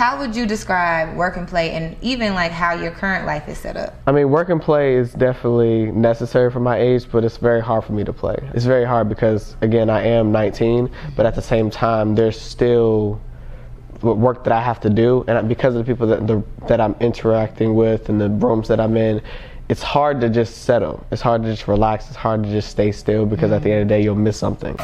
how would you describe work and play and even like how your current life is set up? I mean, work and play is definitely necessary for my age, but it's very hard for me to play. It's very hard because, again, I am 19, but at the same time, there's still work that I have to do, and because of the people that the, that I'm interacting with and the rooms that I'm in, it's hard to just settle. It's hard to just relax. It's hard to just stay still because mm-hmm. at the end of the day, you'll miss something.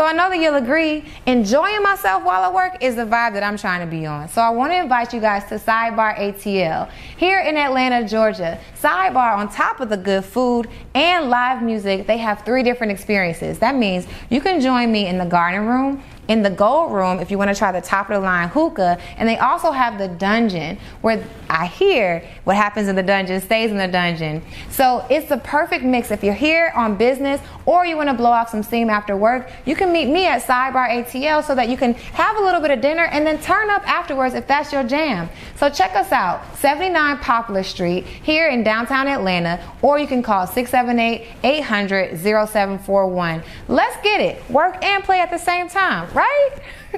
So I know that you'll agree, enjoying myself while I work is the vibe that I'm trying to be on. So I want to invite you guys to Sidebar ATL here in Atlanta, Georgia. Sidebar, on top of the good food and live music, they have three different experiences. That means you can join me in the garden room in the gold room if you want to try the top of the line hookah. And they also have the dungeon where I hear what happens in the dungeon stays in the dungeon. So it's the perfect mix. If you're here on business or you want to blow off some steam after work, you can meet me at Sidebar ATL so that you can have a little bit of dinner and then turn up afterwards if that's your jam. So check us out, 79 Poplar Street here in downtown Atlanta, or you can call 678 800 0741. Let's get it. Work and play at the same time, right?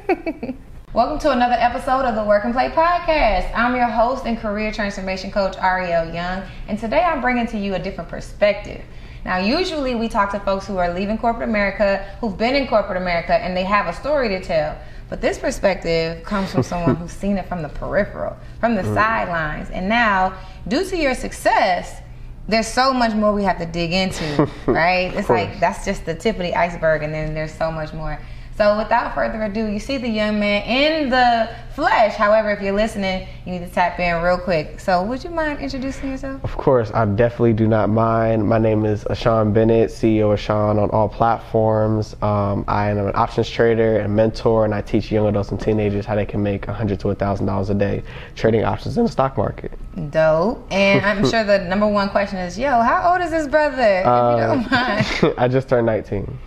Welcome to another episode of the Work and Play Podcast. I'm your host and career transformation coach, Ariel Young, and today I'm bringing to you a different perspective. Now, usually we talk to folks who are leaving corporate America, who've been in corporate America, and they have a story to tell. But this perspective comes from someone who's seen it from the peripheral, from the mm. sidelines. And now, due to your success, there's so much more we have to dig into, right? It's like that's just the tip of the iceberg, and then there's so much more. So without further ado, you see the young man in the flesh. However, if you're listening, you need to tap in real quick. So would you mind introducing yourself? Of course, I definitely do not mind. My name is Ashon Bennet, CEO of Ashon on all platforms. Um, I am an options trader and mentor, and I teach young adults and teenagers how they can make a hundred to thousand dollars a day trading options in the stock market. Dope. And I'm sure the number one question is, yo, how old is this brother? If you don't mind. I just turned 19.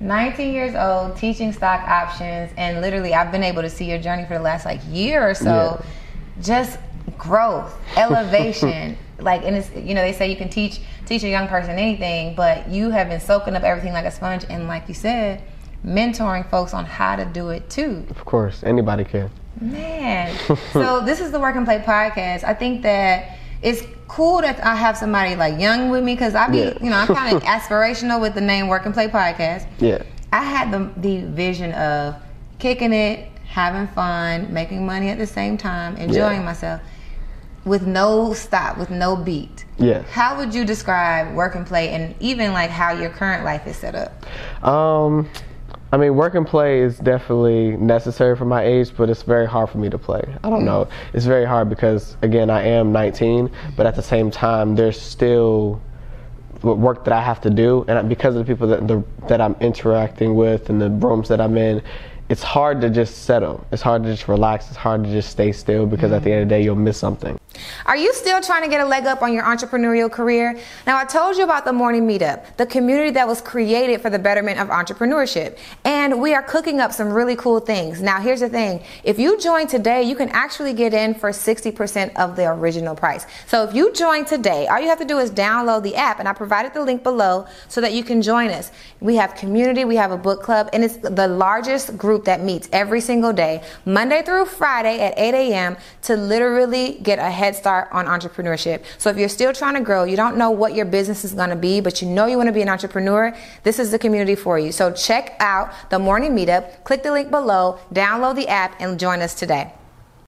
19 years old, teaching stock options, and literally, I've been able to see your journey for the last like year or so. Yeah. Just growth, elevation. like, and it's you know they say you can teach teach a young person anything, but you have been soaking up everything like a sponge, and like you said, mentoring folks on how to do it too. Of course, anybody can. Man, so this is the Work and Play podcast. I think that it's cool that I have somebody like young with me because I be, yeah. you know, I'm kind of aspirational with the name Work and Play Podcast. Yeah. I had the the vision of kicking it, having fun, making money at the same time, enjoying yeah. myself with no stop, with no beat. Yeah. How would you describe work and play and even like how your current life is set up? Um I mean, work and play is definitely necessary for my age, but it's very hard for me to play. I don't know. It's very hard because, again, I am 19, but at the same time, there's still work that I have to do, and because of the people that the, that I'm interacting with and the rooms that I'm in, it's hard to just settle. It's hard to just relax. It's hard to just stay still because mm-hmm. at the end of the day, you'll miss something. Are you still trying to get a leg up on your entrepreneurial career? Now, I told you about the morning meetup, the community that was created for the betterment of entrepreneurship. And we are cooking up some really cool things. Now, here's the thing if you join today, you can actually get in for 60% of the original price. So if you join today, all you have to do is download the app, and I provided the link below so that you can join us. We have community, we have a book club, and it's the largest group that meets every single day, Monday through Friday at 8 a.m., to literally get a head start on entrepreneurship. So if you're still trying to grow, you don't know what your business is going to be, but you know you want to be an entrepreneur, this is the community for you. So check out the morning meetup, click the link below, download the app, and join us today.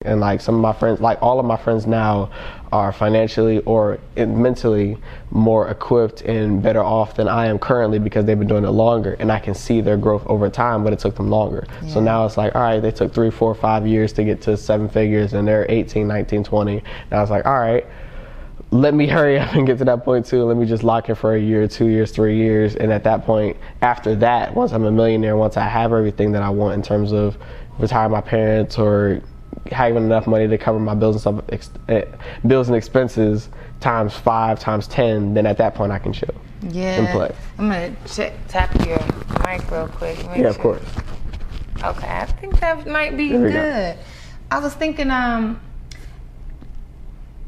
And like some of my friends, like all of my friends now are financially or mentally more equipped and better off than I am currently because they've been doing it longer and I can see their growth over time, but it took them longer. Yeah. So now it's like, all right, they took three, four, five years to get to seven figures and they're 18, 19, 20. Now it's like, all right, let me hurry up and get to that point too. Let me just lock it for a year, two years, three years. And at that point, after that, once I'm a millionaire, once I have everything that I want in terms of retire my parents or having enough money to cover my bills and stuff, ex- eh, bills and expenses times five, times ten, then at that point I can chill. Yeah. And play. I'm gonna check, tap your mic real quick. yeah, sure. of course. Okay, I think that might be good. Go. I was thinking, um,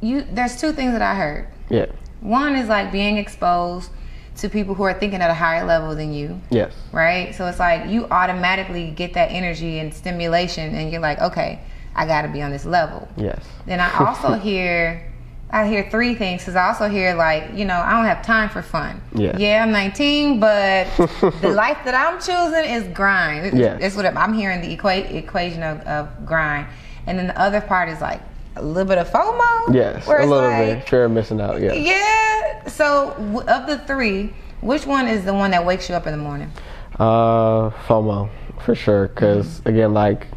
you. There's two things that I heard. Yeah. One is like being exposed to people who are thinking at a higher level than you. Yes. Right? So it's like you automatically get that energy and stimulation and you're like, okay, I got to be on this level. Yes. Then I also hear I hear three things because I also hear like, you know, I don't have time for fun. Yeah. Yeah, I'm 19, but the life that I'm choosing is grind. Yes. That's what I'm, hearing the equa- equation of, of grind. And then the other part is like a little bit of FOMO. Yes. A little like, bit. Fear of missing out. Yeah. Yeah. So w- of the three, which one is the one that wakes you up in the morning? Uh, FOMO for sure. because Mm-hmm. again, like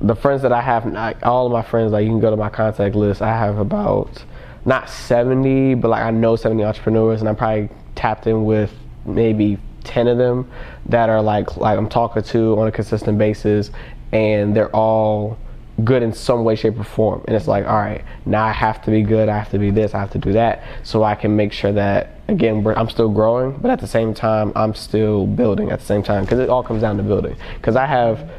the friends that I have, like all of my friends, like you can go to my contact list. I have about not 70, but like I know 70 entrepreneurs, and I'm probably tapped in with maybe 10 of them that are like like I'm talking to on a consistent basis, and they're all good in some way, shape, or form. And it's like, all right, now I have to be good. I have to be this. I have to do that, so I can make sure that again I'm still growing, but at the same time I'm still building at the same time because it all comes down to building. Because I have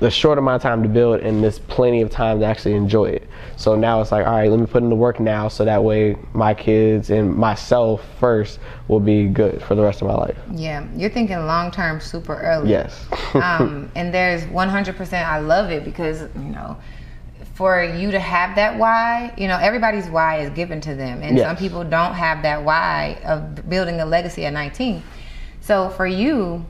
the short amount of time to build and there's plenty of time to actually enjoy it. So now it's like, all right, let me put in the work now so that way my kids and myself first will be good for the rest of my life. Yeah, you're thinking long term super early. Yes. um, and there's 100%. I love it because you know, for you to have that why, you know, everybody's why is given to them, and Yes. some people don't have that why of building a legacy at 19. So for you,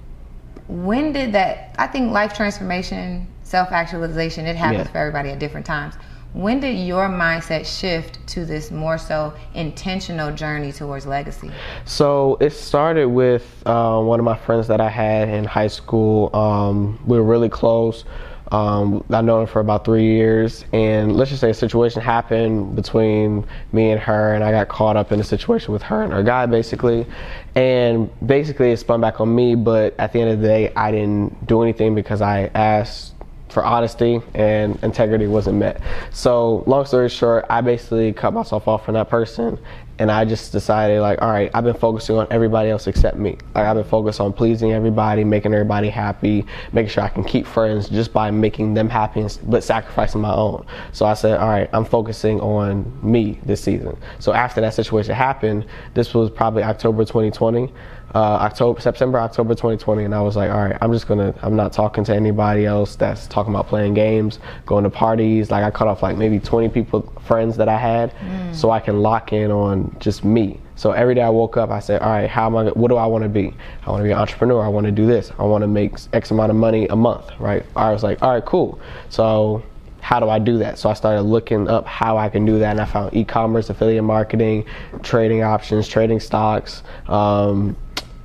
when did that? I think life transformation, self actualization, it happens Yeah. for everybody at different times. When did your mindset shift to this more so intentional journey towards legacy? So it started with uh, one of my friends that I had in high school. Um, we were really close. Um, I've known her for about three years, and let's just say a situation happened between me and her, and I got caught up in a situation with her and her guy, basically. And basically, it spun back on me, but at the end of the day, I didn't do anything because I asked for honesty and integrity wasn't met. So, long story short, I basically cut myself off from that person and I just decided like, all right, I've been focusing on everybody else except me. Like I've been focused on pleasing everybody, making everybody happy, making sure I can keep friends just by making them happy but sacrificing my own. So I said, all right, I'm focusing on me this season. So after that situation happened, this was probably October 2020 uh, October, September, October 2020, and I was like, all right, I'm just gonna, I'm not talking to anybody else that's talking about playing games, going to parties. Like I cut off like maybe 20 people, friends that I had, so I can lock in on just me. So every day I woke up, I said, all right, how am I? What do I want to be? I want to be an entrepreneur. I want to do this. I want to make X amount of money a month, right? I was like, all right, cool. So how do I do that? So I started looking up how I can do that, and I found e-commerce, affiliate marketing, trading options, trading stocks, um,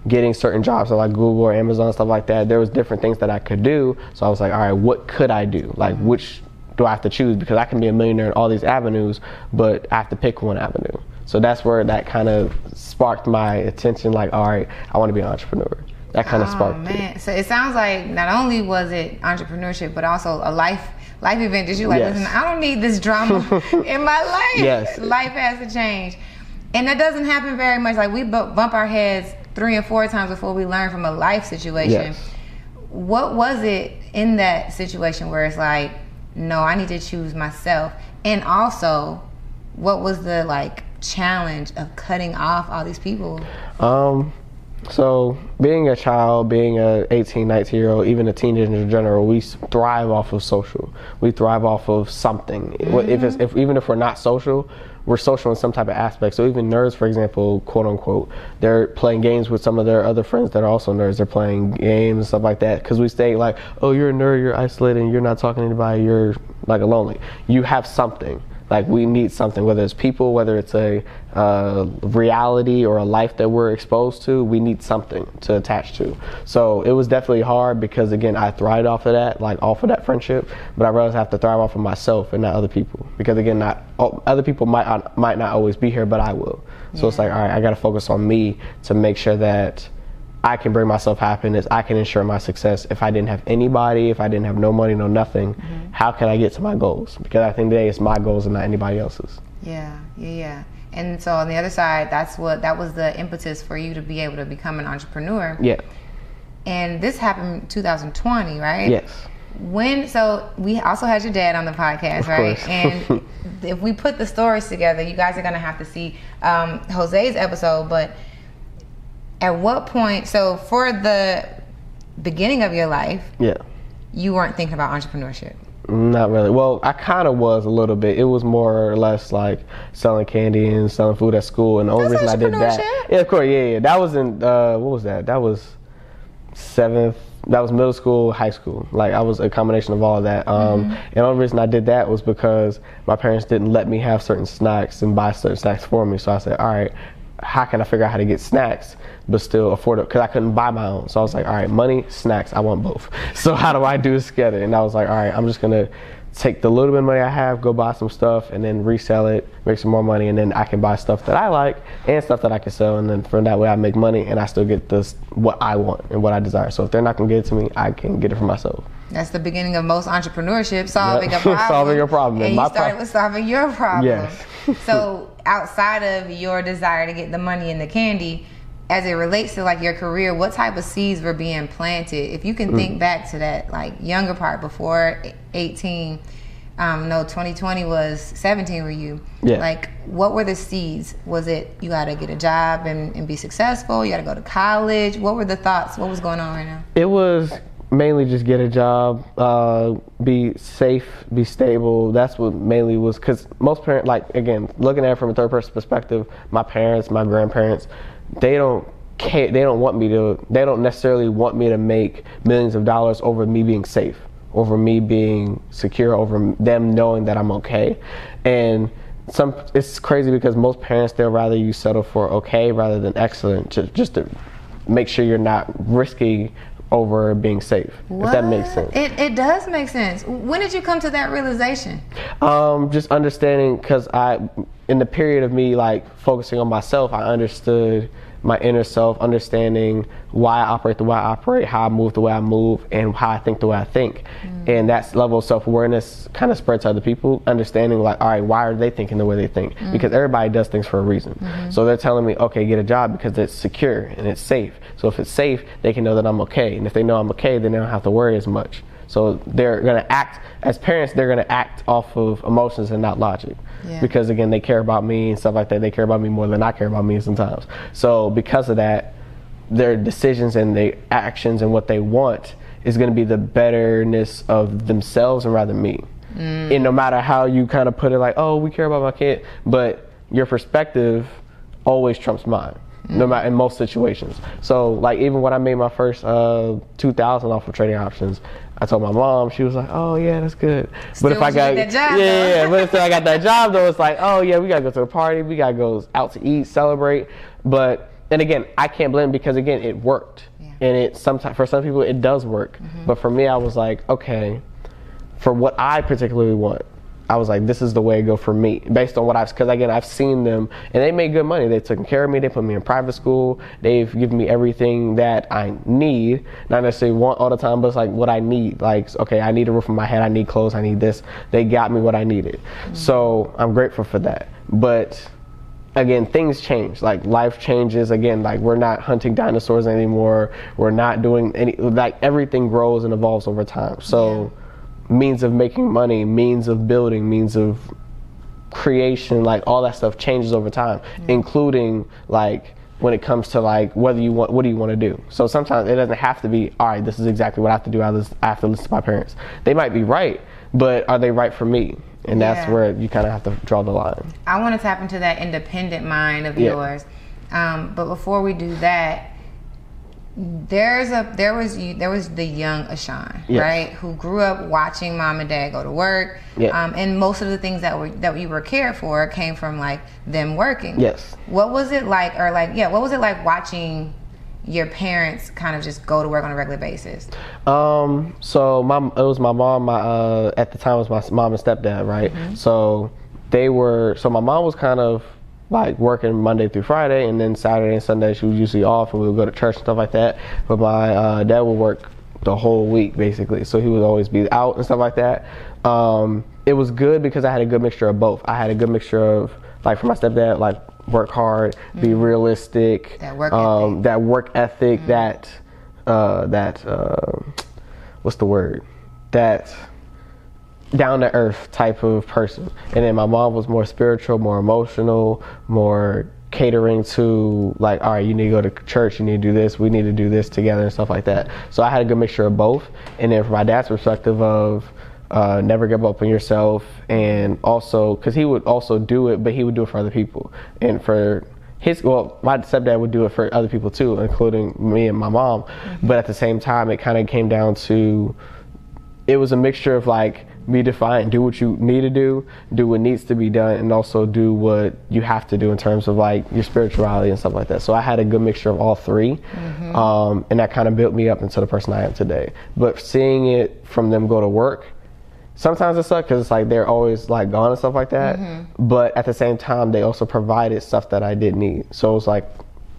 getting certain jobs at like Google or Amazon stuff like that. There was different things that I could do. So I was like, all right, what could I do? Like, which do I have to choose? Because I can be a millionaire in all these avenues, but I have to pick one avenue. So that's where that kind of sparked my attention. Like, all right, I want to be an entrepreneur. That kind of Oh sparked it. man! So it sounds like not only was it entrepreneurship, but also a life life event. Did you like? Yes. Listen, I don't need this drama in my life. Yes. life has to change, and that doesn't happen very much. Like we bump our heads three and four times before we learn from a life situation. Yes. What was it in that situation where it's like, no, I need to choose myself, and also, what was the like challenge of cutting off all these people? Um, so being a child, being a 18, 19 year old, even a teenager in general, we thrive off of social. We thrive off of something. What If it's, if even if we're not social, we're social in some type of aspect. So even nerds, for example, quote unquote, they're playing games with some of their other friends that are also nerds. They're playing games and stuff like that because we stay like, oh, you're a nerd, you're isolated, and you're not talking to anybody, you're like a lonely. You have something. Like we need something, whether it's people, whether it's a uh, reality or a life that we're exposed to, we need something to attach to. So it was definitely hard because again, I thrived off of that, like off of that friendship, but I realized I have to thrive off of myself and not other people because again, not oh, other people might might not always be here, but I will. So it's like, all right, I got to focus on me to make sure that I can bring myself happiness. I can ensure my success. If I didn't have anybody, if I didn't have no money, no nothing, how can I get to my goals? Because I think today it's my goals and not anybody else's. Yeah, yeah, yeah. And so on the other side, that's what that was the impetus for you to be able to become an entrepreneur. Yeah. And this happened in 2020, right? Yes. When so we also had your dad on the podcast, Of right? And if we put the stories together, you guys are gonna have to see um, Jose's episode. But at what point? So for the beginning of your life, Yeah. you weren't thinking about entrepreneurship. Not really. Well, I kind of was a little bit. It was more or less like selling candy and selling food at school, and the only reason I did that, yeah, of course, yeah, yeah. That was in uh, what was that? That was seventh. That was middle school, high school. Like I was a combination of all of that. Um, And the only reason I did that was because my parents didn't let me have certain snacks and buy certain snacks for me. So I said, all right, how can I figure out how to get snacks but still afford it? Because I couldn't buy my own. So I was like, all right, money, snacks, I want both. So how do I do this together? And I was like, all right, I'm just gonna take the little bit of money I have, go buy some stuff, and then resell it, make some more money, and then I can buy stuff that I like and stuff that I can sell, and then from that way I make money and I still get this what I want and what I desire. So if they're not gonna get it to me, I can get it for myself. That's the beginning of most entrepreneurship, solving Yep. a problem. Solving a problem. And My you started pro- with solving your problem. Yes. so outside of your desire to get the money and the candy, as it relates to like your career, what type of seeds were being planted? If you can Mm. think back to that like younger part before 18, um, no, 2020 was 17 were you? Yeah. Like what were the seeds? Was it you got to get a job and, and be successful? You got to go to college? What were the thoughts? What was going on right now? It was mainly just get a job, uh, be safe, be stable. That's what mainly was because most parents, like again, looking at it from a third person perspective, my parents, my grandparents, they don't care. They don't want me to. They don't necessarily want me to make millions of dollars over me being safe, over me being secure, over them knowing that I'm okay, and. Some it's crazy because most parents they'll rather you settle for okay rather than excellent, just, just to make sure you're not risky over being safe. If that makes sense. It, it does make sense. When did you come to that realization? Um, just understanding because I, in the period of me like focusing on myself, I understood my inner self, understanding why I operate the way I operate, how I move the way I move, and how I think the way I think. Mm. And that level of self awareness kind of spreads to other people, understanding like, all right, why are they thinking the way they think? Mm. Because everybody does things for a reason. Mm-hmm. So they're telling me, okay, get a job because it's secure and it's safe. So if it's safe, they can know that I'm okay. And if they know I'm okay, then they don't have to worry as much. So they're going to act, as parents, they're going to act off of emotions and not logic. Yeah. Because again, they care about me and stuff like that. They care about me more than I care about me sometimes. So because of that, their decisions and their actions and what they want is going to be the betterness of themselves and rather me. And no matter how you kind of put it, like, oh, we care about my kid, but your perspective always trumps mine. No matter in most situations. So like even when I made my first uh, two thousand off of trading options, I told my mom. She was like, "Oh yeah, that's good." Still but if I got that job, yeah, though. yeah, but if I got that job though, it's like, oh yeah, we gotta go to the party, we gotta go out to eat, celebrate. But and again, I can't blame because again, it worked, Yeah. and it sometimes for some people it does work. Mm-hmm. But for me, I was like, okay, for what I particularly want. I was like, this is the way to go for me, based on what I've, because again, I've seen them, and they made good money. They've taken care of me. They put me in private school. They've given me everything that I need, not necessarily want all the time, but it's like what I need. Like, okay, I need a roof on my head. I need clothes. I need this. They got me what I needed, mm-hmm. so I'm grateful for that. But again, things change. Like life changes. Again, like we're not hunting dinosaurs anymore. We're not doing any. Like everything grows and evolves over time. So, means of making money, means of building, means of creation, like all that stuff changes over time, including like when it comes to like whether you want what do you want to do. So sometimes it doesn't have to be all right. This is exactly what I have to do. I I have to listen to my parents. They might be right, but are they right for me? And that's where you kind of have to draw the line. I want to tap into that independent mind of Yeah. yours. Um, but before we do that, there's a there was you there was the young Ashon, Yes. right, who grew up watching mom and dad go to work. Yeah. Um, and most of the things that were that you were cared for came from like them working. Yes. What was it like, or like, yeah, what was it like watching your parents kind of just go to work on a regular basis? Um, so my it was my mom, my uh at the time it was my mom and stepdad, right? So they were so my mom was kind of like working Monday through Friday and then Saturday and Sunday she was usually off and we would go to church and stuff like that. But my uh, dad would work the whole week basically. So he would always be out and stuff like that. Um, it was good because I had a good mixture of both. I had a good mixture of like for my stepdad, like work hard, be realistic, That work um, ethic. that work ethic, that uh, that uh, what's the word? That down to earth type of person. And then my mom was more spiritual, more emotional, more catering to like all right you need to go to church you need to do this we need to do this together and stuff like that so i had a good mixture of both and then from my dad's perspective of uh, never give up on yourself and also because he would also do it but he would do it for other people and for his well my stepdad would do it for other people too including me and my mom mm-hmm. but at the same time it kind of came down to it was a mixture of like be defiant, do what you need to do, do what needs to be done, and also do what you have to do in terms of like your spirituality and stuff like that. So I had a good mixture of all 3 mm-hmm. um, and that kind of built me up into the person I am today. But seeing it from them go to work, sometimes it sucked because it's like they're always like gone and stuff like that. Mm-hmm. But at the same time, they also provided stuff that I didn't need. So it was like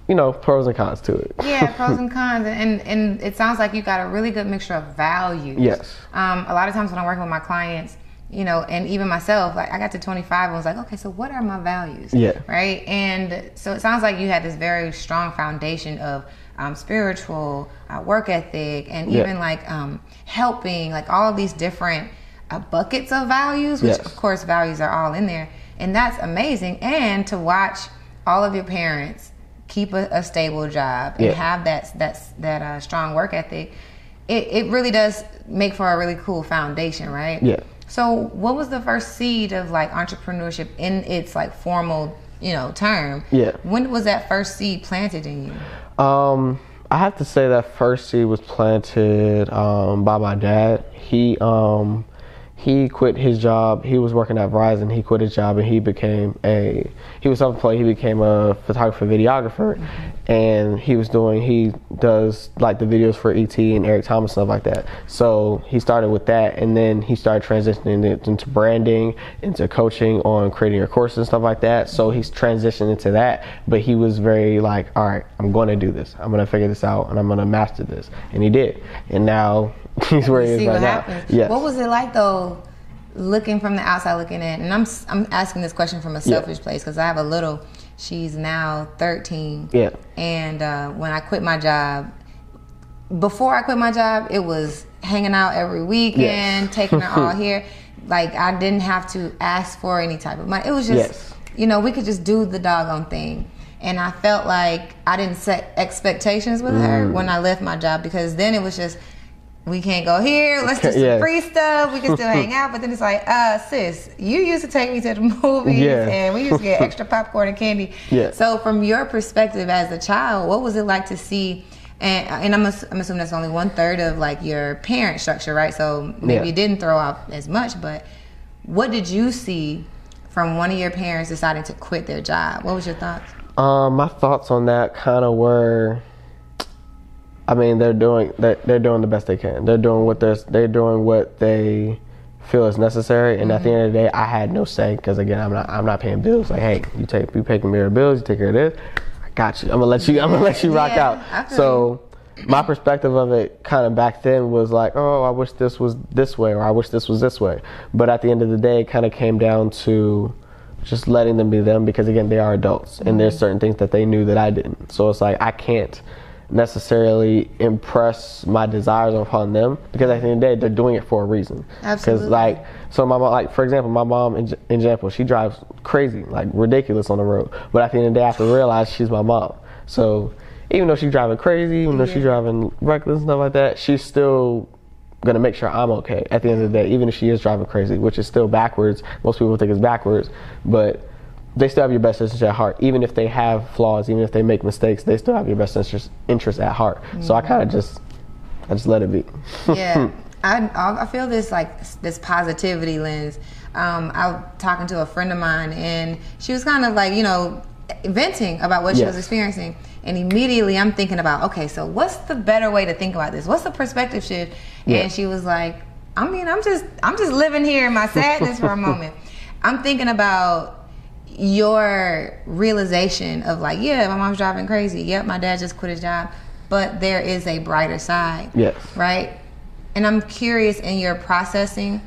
you know, pros and cons to it. yeah, pros and cons, and and it sounds like you got a really good mixture of values. Yes. Um, a lot of times when I'm working with my clients, you know, and even myself, like I got to 25 and was like, okay, so what are my values? Yeah. Right. And so it sounds like you had this very strong foundation of um, spiritual uh, work ethic and even yeah. like um, helping, like all of these different uh, buckets of values, which yes. of course values are all in there, and that's amazing. And to watch all of your parents keep a, a stable job and yeah. have that that that uh, strong work ethic, it, it really does make for a really cool foundation, right? Yeah. So, what was the first seed of like entrepreneurship in its like formal, you know, term? Yeah. When was that first seed planted in you? Um, I have to say that first seed was planted um, by my dad. He um, he quit his job. He was working at Verizon. He quit his job and he became a he was self-employed. He became a photographer, videographer, mm-hmm. and he was doing he does like the videos for ET and Eric Thomas and stuff like that. So he started with that, and then he started transitioning into branding, into coaching on creating your courses and stuff like that. So he's transitioned into that, but he was very like, all right, I'm going to do this. I'm going to figure this out, and I'm going to master this, and he did. And now he's where he is right now. Yes. What was it like though, looking from the outside, looking in? And I'm I'm asking this question from a selfish yeah. place because I have a little. She's now 13. Yeah. And uh, when I quit my job, before I quit my job, it was hanging out every weekend, yes. taking her all here. Like I didn't have to ask for any type of money. It was just, yes. you know, we could just do the doggone thing. And I felt like I didn't set expectations with mm. her when I left my job because then it was just we can't go here. Let's do some yes. free stuff. We can still hang out. But then it's like, uh, sis, you used to take me to the movies yeah. and we used to get extra popcorn and candy. Yeah. So from your perspective as a child, what was it like to see and, and I'm, I'm assuming that's only one third of like your parent structure, right? So maybe yeah. you didn't throw out as much, but what did you see from one of your parents deciding to quit their job? What was your thoughts? Um, my thoughts on that kind of were I mean, they're doing they're, they're doing the best they can. They're doing what they're they're doing what they feel is necessary. And mm-hmm. at the end of the day, I had no say because again, I'm not I'm not paying bills. Like, hey, you take you paying me your bills, you take care of this. I got you. I'm gonna let you. I'm gonna let you rock yeah, out. So. My perspective of it kind of back then was like, oh, I wish this was this way, or I wish this was this way. But at the end of the day, it kind of came down to just letting them be them because, again, they are adults mm-hmm. and there's mm-hmm. certain things that they knew that I didn't. So it's like, I can't necessarily impress my desires upon them because at the end of the day they're doing it for a reason. Absolutely. Because like so my mom like for example my mom in, in example she drives crazy like ridiculous on the road but at the end of the day I have to realize she's my mom. So even though she's driving crazy, even though yeah. she's driving reckless and stuff like that, she's still gonna make sure I'm okay at the end of the day, even if she is driving crazy, which is still backwards. Most people think it's backwards, but they still have your best interest at heart. Even if they have flaws, even if they make mistakes, they still have your best interest, interest at heart. Mm-hmm. So I kind of just, I just let it be. yeah, I, I feel this like this positivity lens. Um, I was talking to a friend of mine, and she was kind of like, you know, venting about what yes. she was experiencing. And immediately I'm thinking about, okay, so what's the better way to think about this? What's the perspective shift? Yeah. And she was like, I mean, I'm just, I'm just living here in my sadness for a moment. I'm thinking about your realization of like, yeah, my mom's driving crazy. Yep, my dad just quit his job. But there is a brighter side. Yes. Right? And I'm curious in your processing,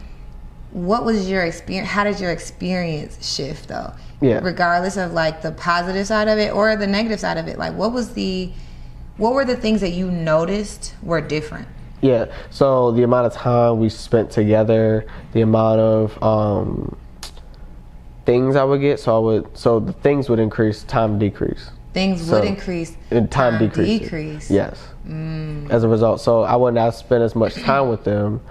what was your experience? How did your experience shift though? Yeah. Regardless of like the positive side of it or the negative side of it. Like what was the what were the things that you noticed were different? Yeah. So the amount of time we spent together, the amount of um things I would get. So I would so the things would increase, time decrease. Things So, would increase. And time, decrease. decrease. Yes. As a result, so I wouldn't have spent as much time with them.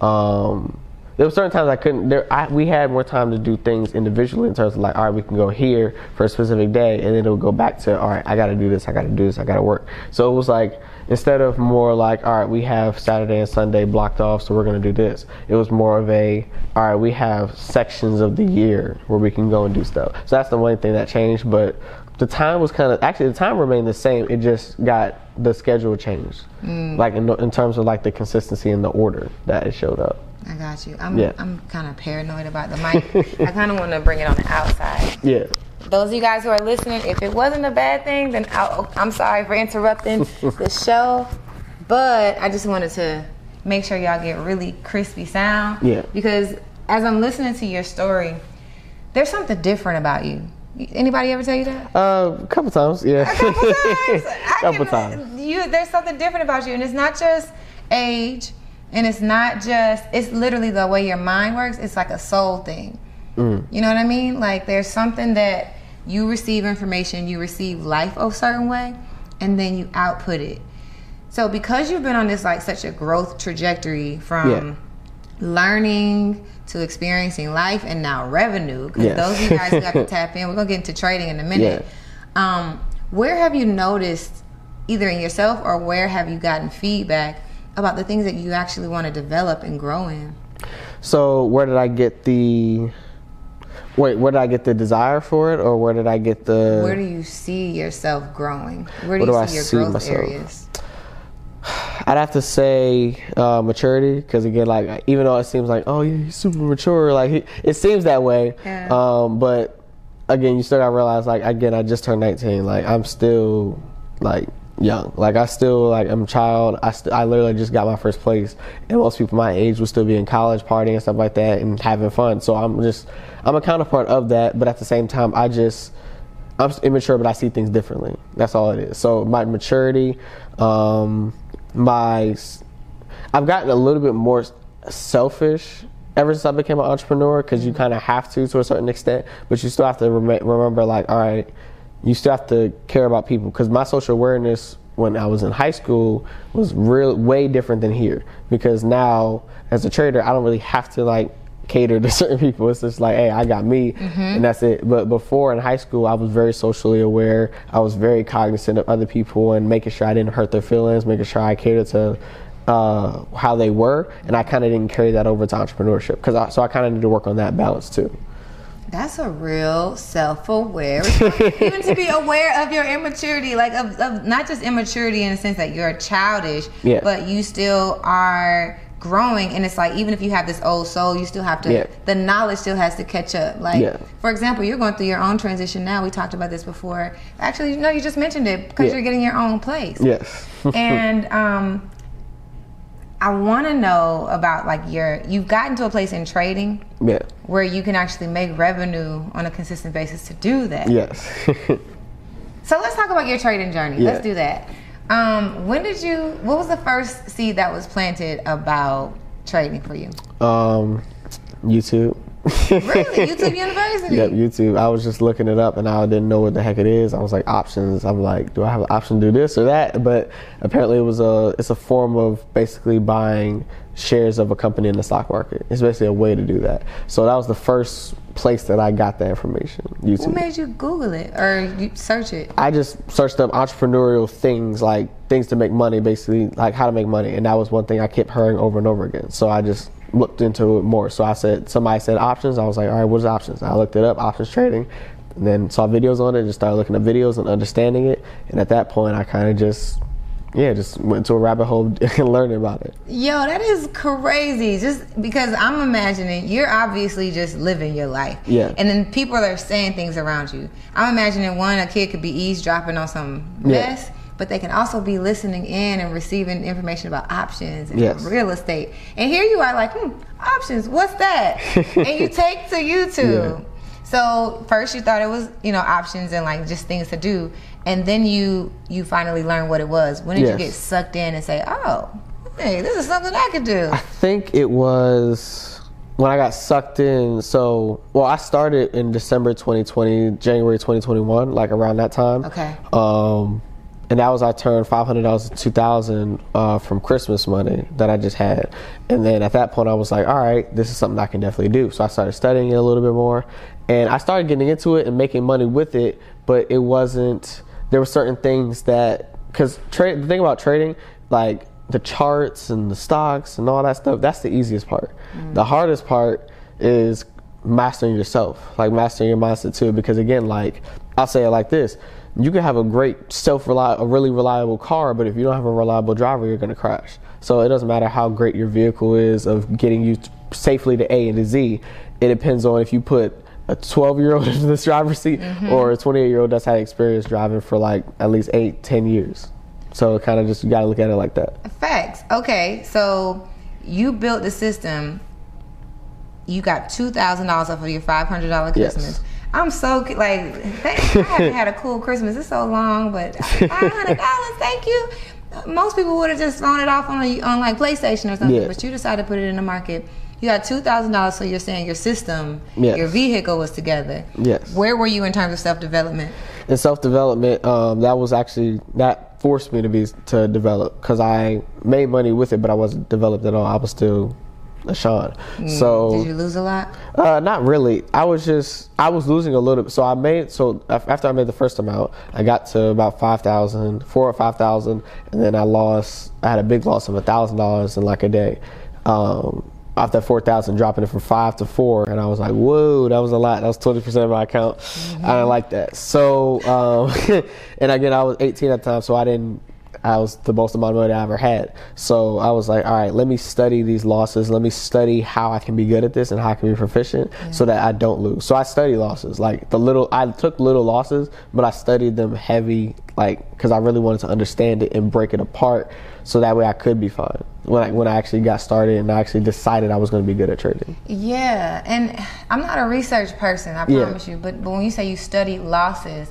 Um, there were certain times I couldn't. There, I, we had more time to do things individually in terms of like, all right, we can go here for a specific day, and then it'll go back to, all right, I got to do this, I got to do this, I got to work. So it was like instead of more like, all right, we have Saturday and Sunday blocked off, so we're gonna do this. It was more of a, all right, we have sections of the year where we can go and do stuff. So that's the one thing that changed, but the time was kind of actually the time remained the same. It just got the schedule changed, mm. like in, in terms of like the consistency and the order that it showed up. I got you. I'm Yeah. I'm kind of paranoid about the mic. I kind of want to bring it on the outside. Yeah. Those of you guys who are listening, if it wasn't a bad thing, then I'll, I'm sorry for interrupting the show. But I just wanted to make sure y'all get really crispy sound. Yeah. Because as I'm listening to your story, there's something different about you. Anybody ever tell you that? Uh, a couple times, yeah. A couple times. Couple times. You, there's something different about you, and it's not just age, and it's not just. It's literally the way your mind works. It's like a soul thing. Mm. You know what I mean? Like there's something that you receive information, you receive life a certain way, and then you output it. So because you've been on this like such a growth trajectory from Yeah. learning to experiencing life and now revenue, because Yes. those of you guys who got to tap in, we're gonna get into trading in a minute. Um, where have you noticed, either in yourself or where have you gotten feedback about the things that you actually want to develop and grow in? So where did I get the? Wait, where did I get the desire for it, or where did I get the? Where do you see yourself growing? Where do Where you do I see your see growth myself? areas? I'd have to say uh, maturity, because again, like even though it seems like oh yeah, he's super mature, like he, it seems that way. Yeah. Um, but again, you still gotta realize like again, I just turned 19. Like I'm still like young. Like I still like I'm a child. I st- I literally just got my first place, and most people my age would still be in college, partying and stuff like that, and having fun. So I'm just I'm a counterpart of that, but at the same time, I just I'm immature, but I see things differently. That's all it is. So my maturity, um, my, I've gotten a little bit more selfish ever since I became an entrepreneur because you kind of have to to a certain extent, but you still have to rem- remember like, all right, you still have to care about people because my social awareness when I was in high school was real way different than here because now as a trader I don't really have to like cater to certain people. It's just like, hey, I got me, and that's it. But before in high school, I was very socially aware. I was very cognizant of other people and making sure I didn't hurt their feelings, making sure I catered to uh, how they were, and I kind of didn't carry that over to entrepreneurship because I, so I kind of need to work on that balance too. That's a real self-aware, even to be aware of your immaturity, like of, of not just immaturity in the sense that you're childish, Yeah. but you still are growing. And it's like even if you have this old soul, you still have to. Yeah. The knowledge still has to catch up. Like Yeah. for example, you're going through your own transition now. We talked about this before. Actually, no, you just mentioned it because Yeah. you're getting your own place. Yes. and um, I want to know about like your. You've gotten to a place in trading yeah. where you can actually make revenue on a consistent basis to do that. Yes. So let's talk about your trading journey. Yeah. Let's do that. Um, when did you? What was the first seed that was planted about trading for you? um, YouTube. Really, YouTube University. Yep, YouTube. I was just looking it up and I didn't know what the heck it is. I was like options. I'm like, do I have an option to do this or that? But apparently it was a it's a form of basically buying shares of a company in the stock market. It's basically a way to do that. So that was the first place that I got that information. What YouTube. made you Google it or you search it? I just searched up entrepreneurial things, like things to make money, basically, like how to make money, and that was one thing I kept hearing over and over again. So I just looked into it more. So I said, somebody said options. I was like, all right, what's options? I looked it up, options trading, and then saw videos on it. Just started looking at videos and understanding it. And at that point, I kind of just, yeah, just went to a rabbit hole and learning about it. Yo, that is crazy. Just because I'm imagining you're obviously just living your life. Yeah. And then people are saying things around you. I'm imagining one, a kid could be eavesdropping on some Yeah. But they can also be listening in and receiving information about options and Yes. real estate. And here you are like, hmm, options, what's that? and you take to YouTube. Yeah. So first you thought it was, you know, options and like just things to do. And then you you finally learned what it was. When did you get sucked in and say, "Oh, hey, this is something I could do"? I think it was when I got sucked in, so well, I started in December 2020, January 2021, like around that time. Okay. Um, and that was I turned five hundred dollars to two thousand uh, from Christmas money that I just had, and then at that point I was like, all right, this is something I can definitely do. So I started studying it a little bit more, and I started getting into it and making money with it, but it wasn't. There were certain things that because trade the thing about trading, like the charts and the stocks and all that stuff, that's the easiest part. The hardest part is mastering yourself, like mastering your mindset too. Because again, like I'll say it like this: you can have a great self reliable, a really reliable car, but if you don't have a reliable driver, you're going to crash. So it doesn't matter how great your vehicle is of getting you t- safely to A and to Z. It depends on if you put a 12 year old in the driver's seat mm-hmm. or a 28 year old that's had experience driving for like at least eight, 10 years. So it kind of just you got to look at it like that. Facts. Okay, so you built the system. You got two thousand dollars off of your five hundred dollar Yes. I'm so like, thank, I haven't had a cool Christmas. It's so long, but five hundred dollars. Thank you. Most people would have just thrown it off on a, on like PlayStation or something, Yeah. but you decided to put it in the market. You got two thousand dollars, so you're saying your system, Yes. your vehicle was together. Yes. Where were you in terms of self development? in self development, um, that was actually that forced me to be to develop because I made money with it, but I wasn't developed at all. I was still a Sean. So Did you lose a lot? uh, not really. I was just I was losing a little bit. So I made so after I made the first amount, I got to about five thousand, four or five thousand, and then I lost. I had a big loss of a thousand dollars in like a day. Um, after four thousand, dropping it from five to four, and I was like, "Whoa, that was a lot. That was twenty percent of my account. I didn't like that." So, um, and again, I was eighteen at the time, so I didn't. I was the most amount of money I ever had. So I was like, all right, let me study these losses. Let me study how I can be good at this and how I can be proficient so that I don't lose. So I study losses. Like the little, I took little losses, but I studied them heavy, like, because I really wanted to understand it and break it apart so that way I could be fine when I, when I actually got started and I actually decided I was going to be good at trading. Yeah, and I'm not a research person, I Yeah. promise you. But, but when you say you studied losses,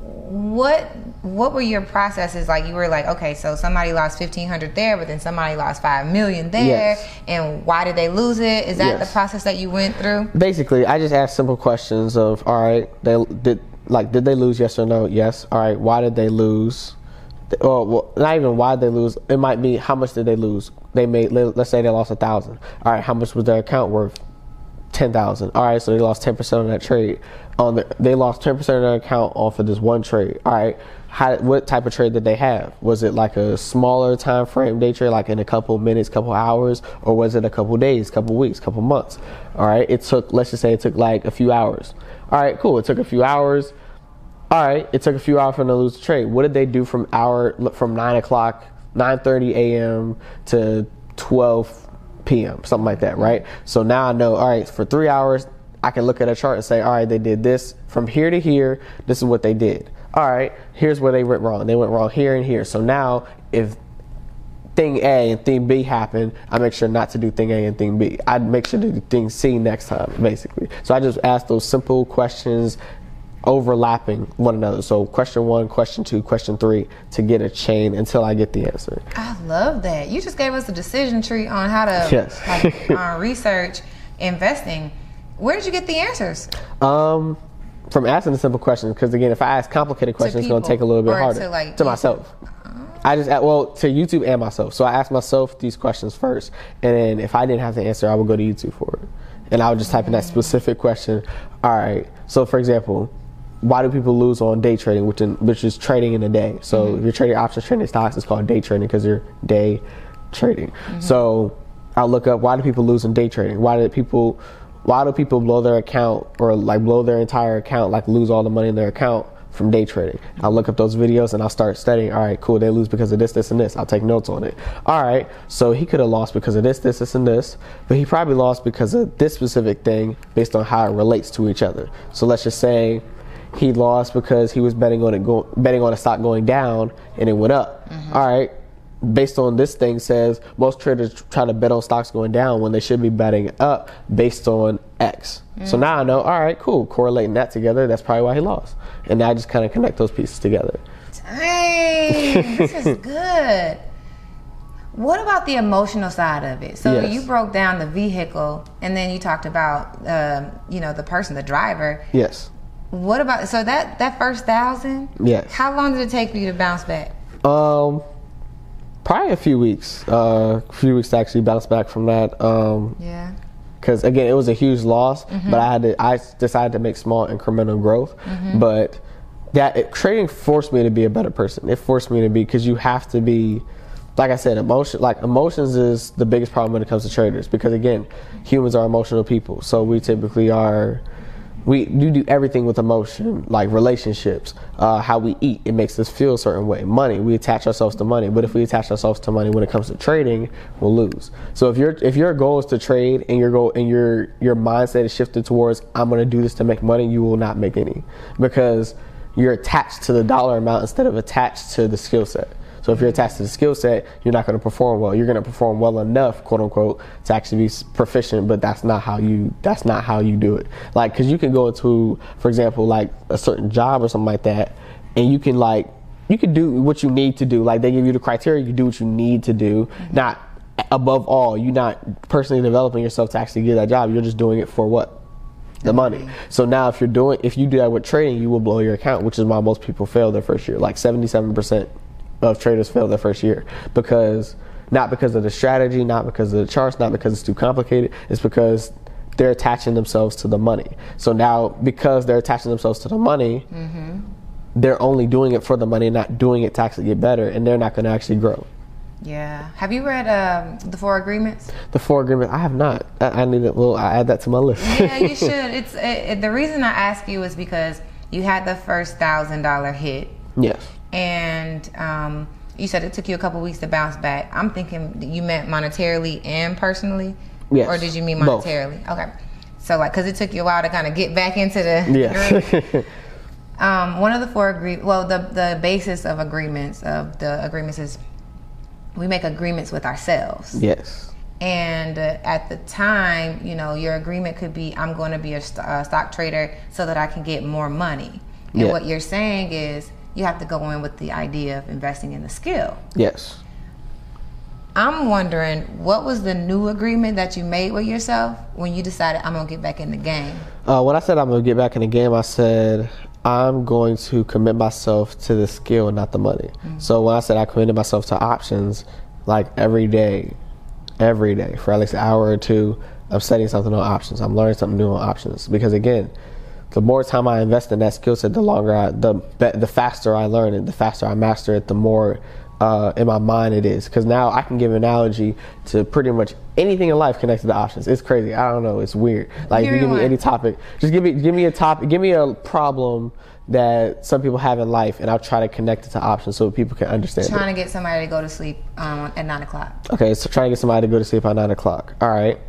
what what were your processes like? You were like, okay, so somebody lost fifteen hundred there, but then somebody lost five million there, Yes. and why did they lose it? Is that Yes. the process that you went through? basically i just asked simple questions of all right they did like did they lose yes or no yes all right why did they lose or oh, well, not even why did they lose it might be how much did they lose they made let- let's say they lost a thousand all right how much was their account worth ten thousand. All right, so they lost ten percent on that trade. On the, they lost ten percent of their account off of this one trade. All right, how, what type of trade did they have? Was it like a smaller time frame day trade, like in a couple minutes, couple hours, or was it a couple days, couple weeks, couple months? All right, it took let's just say it took like a few hours. All right, cool. It took a few hours. All right, it took a few hours for them to lose the trade. What did they do from hour from nine o'clock, nine thirty a.m. to twelve p.m. something like that, right? So now I know. All right, for three hours, I can look at a chart and say, all right, they did this from here to here. This is what they did. All right, here's where they went wrong. They went wrong here and here. So now if thing A and thing B happen, I make sure not to do thing A and thing B. I make sure to do thing C next time, basically. So I just ask those simple questions overlapping one another. So question one, question two, question three to get a chain until I get the answer. I love that. You just gave us a decision tree on how to Yes. like, uh, research investing. Where did you get the answers? Um, from asking the simple questions, because again, if I ask complicated questions, it's going to take a little bit harder. to, like, to myself. I just well to YouTube and myself. So I asked myself these questions first, and then if I didn't have the answer, I would go to YouTube for it, and I would just type in that specific question. All right. So for example, why do people lose on day trading, which in, which is trading in a day? So if you're trading options, trading stocks, it's called day trading because you're day trading. So I'll look up why do people lose in day trading? Why do people why do people blow their account or like blow their entire account, like lose all the money in their account from day trading? I'll look up those videos and I'll start studying. All right, cool. They lose because of this, this, and this. I'll take notes on it. All right, so he could have lost because of this, this, this, and this, but he probably lost because of this specific thing based on how it relates to each other. So let's just say he lost because he was betting on it go, betting on a stock going down and it went up. Mm-hmm. All right. Based on this thing says most traders try to bet on stocks going down when they should be betting up based on X. So now I know, all right, cool, correlating that together, that's probably why he lost. And now I just kind of connect those pieces together. Dang, this is good. What about the emotional side of it? So Yes. you broke down the vehicle, and then you talked about, um, you know, the person, the driver. Yes. What about so that that first thousand? Yes. How long did it take for you to bounce back? Um, probably a few weeks. Uh, a few weeks to actually bounce back from that. Um, Yeah. because again, it was a huge loss. Mm-hmm. But I had to. I decided to make small incremental growth. Mm-hmm. But that it, trading forced me to be a better person. It forced me to be because you have to be. Like I said, emotion like emotions is the biggest problem when it comes to traders because again, humans are emotional people. So we typically are we you do everything with emotion, like relationships, uh, how we eat. It makes us feel a certain way. Money, we attach ourselves to money. But if we attach ourselves to money when it comes to trading, we'll lose. So if your if your goal is to trade and your goal and your your mindset is shifted towards I'm going to do this to make money, you will not make any because you're attached to the dollar amount instead of attached to the skill set. So if you're attached to the skill set, you're not going to perform well. You're going to perform well enough, quote unquote, to actually be proficient. But that's not how you. That's not how you do it. Like, because you can go into, for example, like a certain job or something like that, and you can like, you can do what you need to do. Like they give you the criteria, you do what you need to do. Mm-hmm. Not above all, you're not personally developing yourself to actually get that job. You're just doing it for what the money. So now if you're doing if you do that with trading, you will blow your account, which is why most people fail their first year. Like 77% of traders fail their first year because not because of the strategy, not because of the charts, not because it's too complicated. It's because they're attaching themselves to the money. So now because they're attaching themselves to the money, they're only doing it for the money, not doing it to actually get better, and they're not going to actually grow. Yeah. Have you read um, the Four Agreements? The four agreement, I have not. I, I need a little. I add that to my list. yeah, you should. It's it, it- the reason I ask you is because you had the first thousand dollar hit, yes. And um, you said it took you a couple weeks to bounce back. I'm thinking you meant monetarily and personally, Yes, or did you mean both. monetarily? Okay, so like because it took you a while to kind of get back into the Yes. Um, one of the four agree well the the basis of agreements of the agreements is we make agreements with ourselves. yes. And uh, at the time, you know, your agreement could be I'm going to be a, st- stock trader so that I can get more money. And Yeah. what you're saying is you have to go in with the idea of investing in the skill. Yes. I'm wondering what was the new agreement that you made with yourself when you decided I'm going to get back in the game? Uh, when I said I'm gonna get back in the game, I said I'm going to commit myself to the skill, not the money. So when I said I committed myself to options, like every day, every day for at least an hour or two, I'm studying something on options. I'm learning something new on options because again, the more time I invest in that skill set, the longer I, the be, the faster I learn it, the faster I master it, the more uh, in my mind it is. Because now I can give an analogy to pretty much anything in life connected to options. It's crazy. I don't know. It's weird. Like Give if you me give me one. any topic, just give me give me a topic, give me a problem that some people have in life, and I'll try to connect it to options so people can understand. it. Trying to get somebody to go to sleep um, at nine o'clock. Okay, so trying to get somebody to go to sleep at nine o'clock. All right.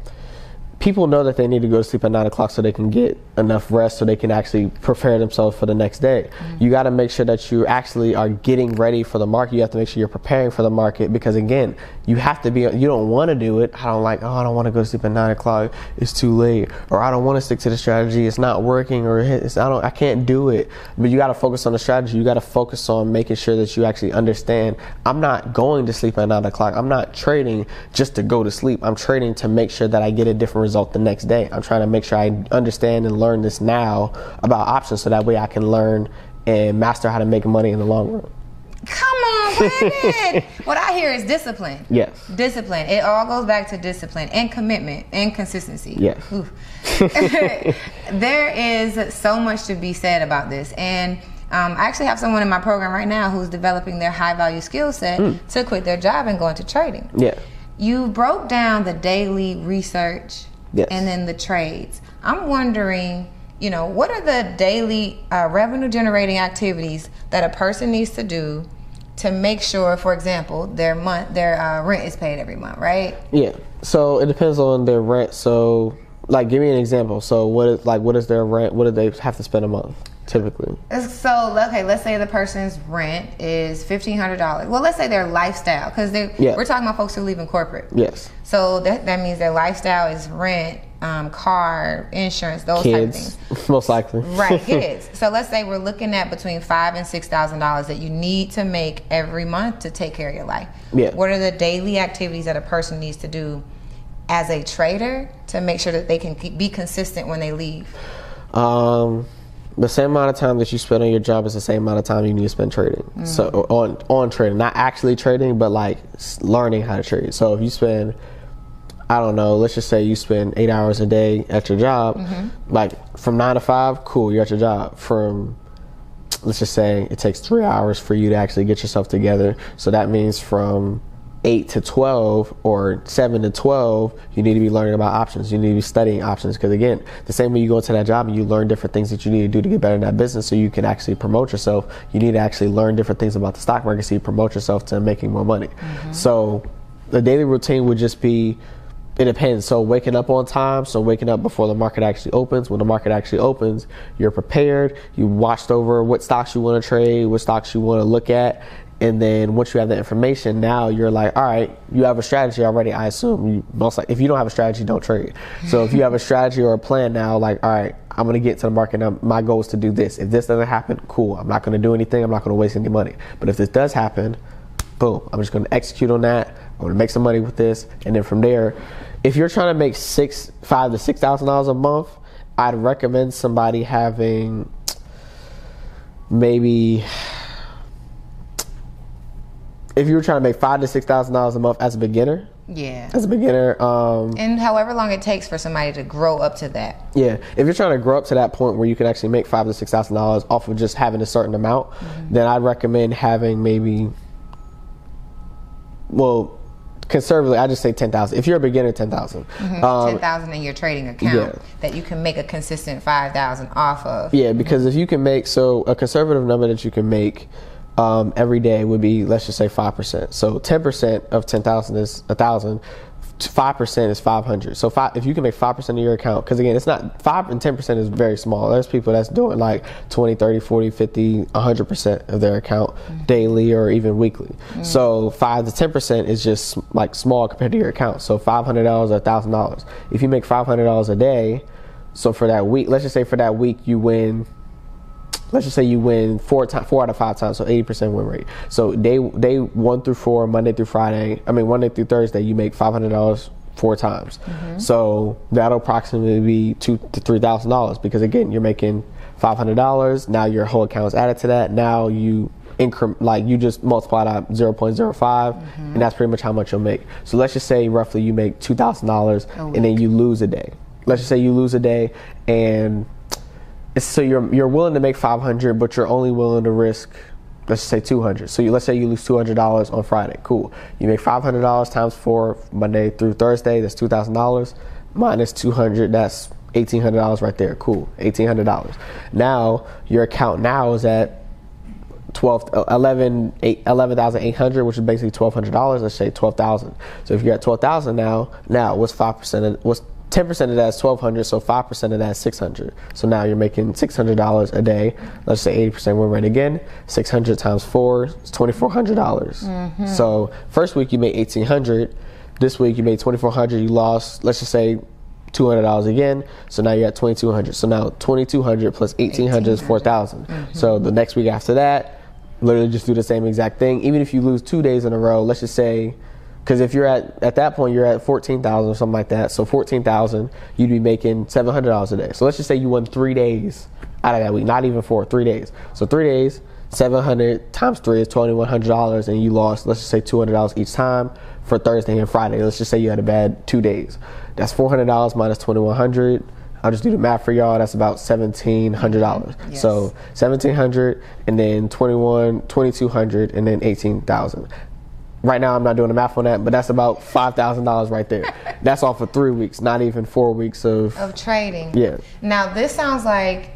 People know that they need to go to sleep at nine o'clock so they can get enough rest so they can actually prepare themselves for the next day. Mm-hmm. You got to make sure that you actually are getting ready for the market. You have to make sure you're preparing for the market because again, you have to be. You don't want to do it. I don't like. Oh, I don't want to go to sleep at nine o'clock. It's too late. Or I don't want to stick to the strategy. It's not working. Or it's, I don't. I can't do it. But you got to focus on the strategy. You got to focus on making sure that you actually understand. I'm not going to sleep at nine o'clock. I'm not trading just to go to sleep. I'm trading to make sure that I get a different result the next day. I'm trying to make sure I understand and learn this now about options so that way I can learn and master how to make money in the long run. Come on, what I hear is discipline. Yes. Discipline. It all goes back to discipline and commitment and consistency. Yes. There is so much to be said about this. And um, I actually have someone in my program right now who's developing their high value skill set Hmm. to quit their job and go into trading. Yeah. You broke down the daily research Yes. and then the trades. I'm wondering, you know, what are the daily uh, revenue generating activities that a person needs to do to make sure, for example, their month their uh, rent is paid every month, right? Yeah. So it depends on their rent. So like give me an example. So what is like what is their rent? What do they have to spend a month? Typically. So okay, let's say the person's rent is fifteen hundred dollars. Well, let's say their lifestyle, because Yeah. we're talking about folks who live in corporate. Yes. So that that means their lifestyle is rent, um, car, insurance, those type of Kids, things. most likely. Right, kids. So let's say we're looking at between five and six thousand dollars that you need to make every month to take care of your life. Yeah. What are the daily activities that a person needs to do as a trader to make sure that they can be consistent when they leave? Um, the same amount of time that you spend on your job is the same amount of time you need to spend trading. Mm. So on on trading, not actually trading, but like learning how to trade. So if you spend, I don't know, let's just say you spend eight hours a day at your job, mm-hmm. like from nine to five, cool, you're at your job. From let's just say it takes three hours for you to actually get yourself together. So that means from eight to 12 or seven to 12, you need to be learning about options. You need to be studying options. Because again, the same way you go into that job and you learn different things that you need to do to get better in that business so you can actually promote yourself, you need to actually learn different things about the stock market so you promote yourself to making more money. Mm-hmm. So the daily routine would just be it depends. So waking up on time, so waking up before the market actually opens. When the market actually opens, you're prepared. You watched over what stocks you want to trade, what stocks you want to look at, and then once you have the information, now you're like, all right, you have a strategy already. I assume you most like if you don't have a strategy, don't trade. So if you have a strategy or a plan now, like, all right, I'm gonna get to the market. Now, my goal is to do this. If this doesn't happen, cool. I'm not gonna do anything. I'm not gonna waste any money. But if this does happen, boom, I'm just to execute on that. I'm to make some money with this, and then from there, if you're trying to make six, five to six thousand dollars a month, I'd recommend somebody having maybe if you were trying to make five to six thousand dollars a month as a beginner. Yeah. As a beginner, um, And however long it takes for somebody to grow up to that. Yeah, if you're trying to grow up to that point where you can actually make five to six thousand dollars off of just having a certain amount, then I'd recommend having maybe, well, conservatively, I just say ten thousand. If you're a beginner, ten thousand. Um, Ten thousand in your trading account yeah. that you can make a consistent five thousand off of. Yeah, because if you can make so a conservative number that you can make um, every day would be let's just say five percent. So ten percent of ten thousand is a thousand. Five percent is five hundred. So five, if you can make five percent of your account, because again, it's not five and ten percent is very small. There's people that's doing like 20, 30, 40, 50, 100 percent of their account daily or even weekly. So five to ten percent is just like small compared to your account. So five hundred dollars or thousand dollars. If you make five hundred dollars a day, so for that week, let's just say for that week you win let's just say you win four times, four out of five times, so eighty percent win rate. So day day one through four, Monday through Friday, I mean Monday through Thursday, you make five hundred dollars four times. Mm-hmm. So that'll approximately be two to three thousand dollars because again, you're making five hundred dollars. Now your whole account is added to that. Now you increment like you just multiply that 0.05 mm-hmm. and that's pretty much how much you'll make so let's just say roughly you make $2000 and then you lose a day let's just say you lose a day and so you're you're willing to make 500 but you're only willing to risk let's say 200 so you, let's say you lose $200 on friday. Cool. You make $500 times 4 monday through thursday that's $2000 minus 200 that's $1800 right there. Cool. $1800 now your account now is at 12 11 eight- 11,800 which is basically $1200 let's say 12,000 so if you're at 12,000 now now what's 5% of, what's 10% of that is 1200 so 5% of that is 600 so now you're making $600 a day. Let's say 80% win rate again. 600 times 4 is $2400. Mm-hmm. So first week you made 1800 this week you made 2400 you lost let's just say $200 again. So now you're at 2200 so now 2200 plus 1800 is 4000 mm-hmm. so the next week after that literally just do the same exact thing. Even if you lose two days in a row let's just say because if you're at at that point you're at 14000 or something like that so 14000 you'd be making $700 a day so let's just say you won three days out of that week not even four three days so three days 700 times three is $2100 and you lost let's just say $200 each time for thursday and friday let's just say you had a bad two days that's $400 minus 2100 I'll just do the math for y'all. That's about seventeen hundred dollars. Yes. So seventeen hundred, and then 21, 2200, and then eighteen thousand. Right now, I'm not doing the math on that, but that's about five thousand dollars right there. that's all for three weeks, not even four weeks of. Of trading. Yeah. Now this sounds like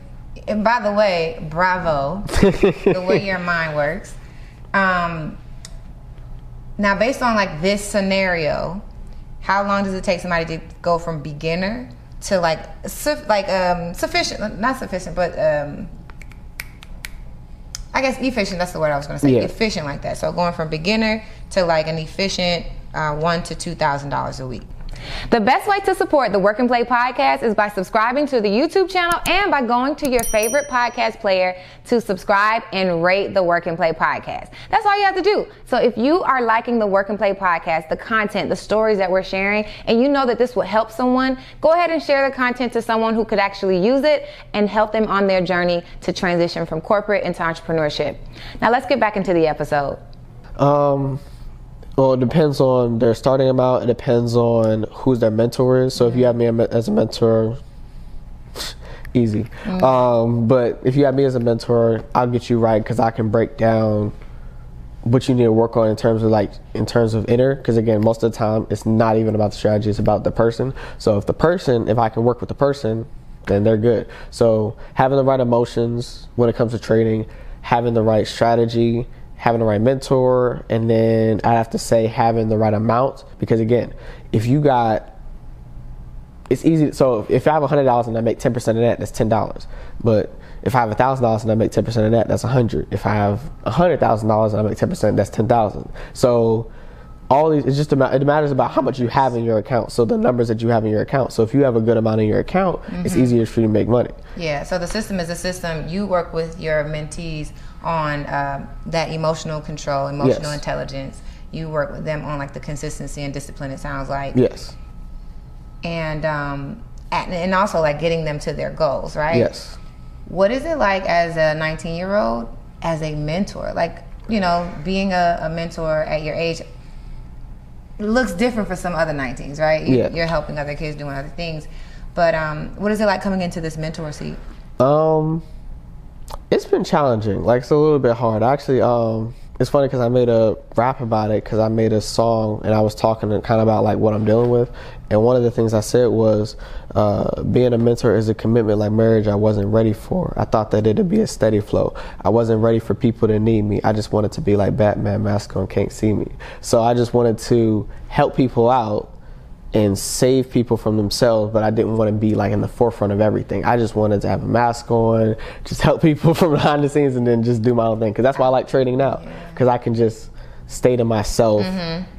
and by the way, bravo. the way your mind works. Um now based on like this scenario, how long does it take somebody to go from beginner to like like um sufficient not sufficient but um I guess efficient. That's the word I was going to say. Yeah. Efficient like that. So going from beginner to like an efficient uh, one to two thousand dollars a week. The best way to support the Work and Play podcast is by subscribing to the YouTube channel and by going to your favorite podcast player to subscribe and rate the Work and Play podcast. That's all you have to do. So if you are liking the Work and Play podcast, the content, the stories that we're sharing, and you know that this will help someone, go ahead and share the content to someone who could actually use it and help them on their journey to transition from corporate into entrepreneurship. Now let's get back into the episode. Um, well, it depends on their starting amount. It depends on who's their mentor is. So if you have me as a mentor, easy. Um, but if you have me as a mentor, I'll get you right because I can break down what you need to work on in terms of like in terms of inner because again most of the time it's not even about the strategy it's about the person so if the person if i can work with the person then they're good so having the right emotions when it comes to trading having the right strategy having the right mentor and then i have to say having the right amount because again if you got it's easy. So if I have hundred dollars and I make ten percent of that, that's ten dollars. But if I have thousand dollars and I make ten percent of that, that's a hundred. If I have hundred thousand dollars and I make ten percent, that's ten thousand. So all these it's just about, it matters about how much you have in your account. So the numbers that you have in your account. So if you have a good amount in your account, it's mm-hmm. easier for you to make money. Yeah, so the system is a system. You work with your mentees on uh, that emotional control, emotional Yes. intelligence. You work with them on like the consistency and discipline. It sounds like, Yes. and um, at, and also like getting them to their goals, right? Yes. What is it like as a 19 year old as a mentor? Like, you know, being a, a mentor at your age looks different for some other 19s, right? You, Yeah. You're helping other kids doing other things. But um, what is it like coming into this mentor seat? Um, it's been challenging. Like it's a little bit hard. Actually, um, it's funny because I made a rap about it because I made a song and I was talking kind of about like what I'm dealing with. And one of the things I said was, uh, being a mentor is a commitment like marriage. I wasn't ready for. I thought that it'd be a steady flow. I wasn't ready for people to need me. I just wanted to be like Batman, mask on, can't see me. So I just wanted to help people out and save people from themselves, but I didn't want to be like in the forefront of everything. I just wanted to have a mask on, just help people from behind the scenes, and then just do my own thing. Because that's why I like trading now, because I can just stay to myself,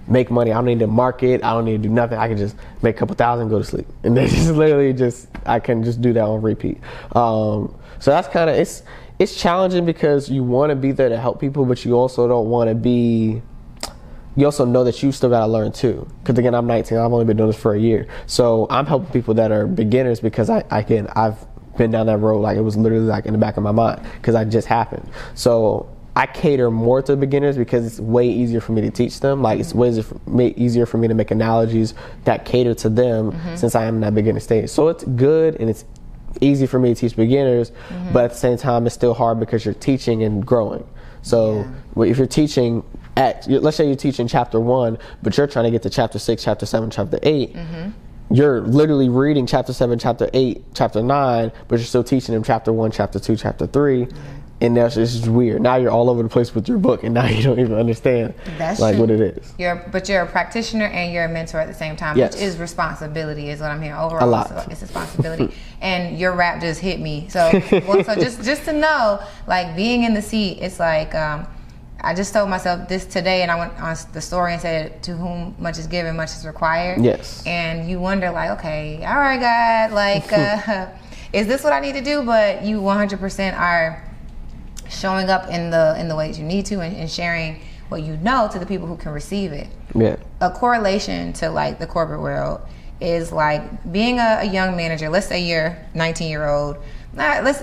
make money. I don't need to market. I don't need to do nothing. I can just make a couple thousand, go to sleep, and then just literally just I can just do that on repeat. Um, so that's kind of it's it's challenging because you want to be there to help people, but you also don't want to be you also know that you still got to learn too. Because again, I'm 19. I've only been doing this for a year, so I'm helping people that are beginners because I, I can I've been down that road like it was literally like in the back of my mind because I just happened. So I cater more to beginners because it's way easier for me to teach them. Like it's way easier for me, easier for me to make analogies that cater to them mm-hmm. since I am in that beginner stage. So it's good and it's easy for me to teach beginners, mm-hmm. but at the same time, it's still hard because you're teaching and growing. So well, if you're teaching at, let's say you're teaching chapter one, but you're trying to get to chapter six, chapter seven, chapter 8 You're literally reading chapter seven, chapter eight, chapter nine, but you're still teaching them chapter one, chapter two, chapter three. And that's just weird. Now you're all over the place with your book, and now you don't even understand That's like true. what it is. You're, but you're a practitioner and you're a mentor at the same time, Yes. which is responsibility, is what I'm hearing. Overall, A lot. It's, it's responsibility. and your rap just hit me. So, well, so just just to know, like being in the seat, it's like um, I just told myself this today, and I went on the story and said, "To whom much is given, much is required." Yes. And you wonder, like, okay, all right, God, like, uh, is this what I need to do? But you 100% are showing up in the in the ways you need to and, and sharing what you know to the people who can receive it Yeah. a correlation to like the corporate world is like being a, a young manager let's say you're 19 year old nah, let's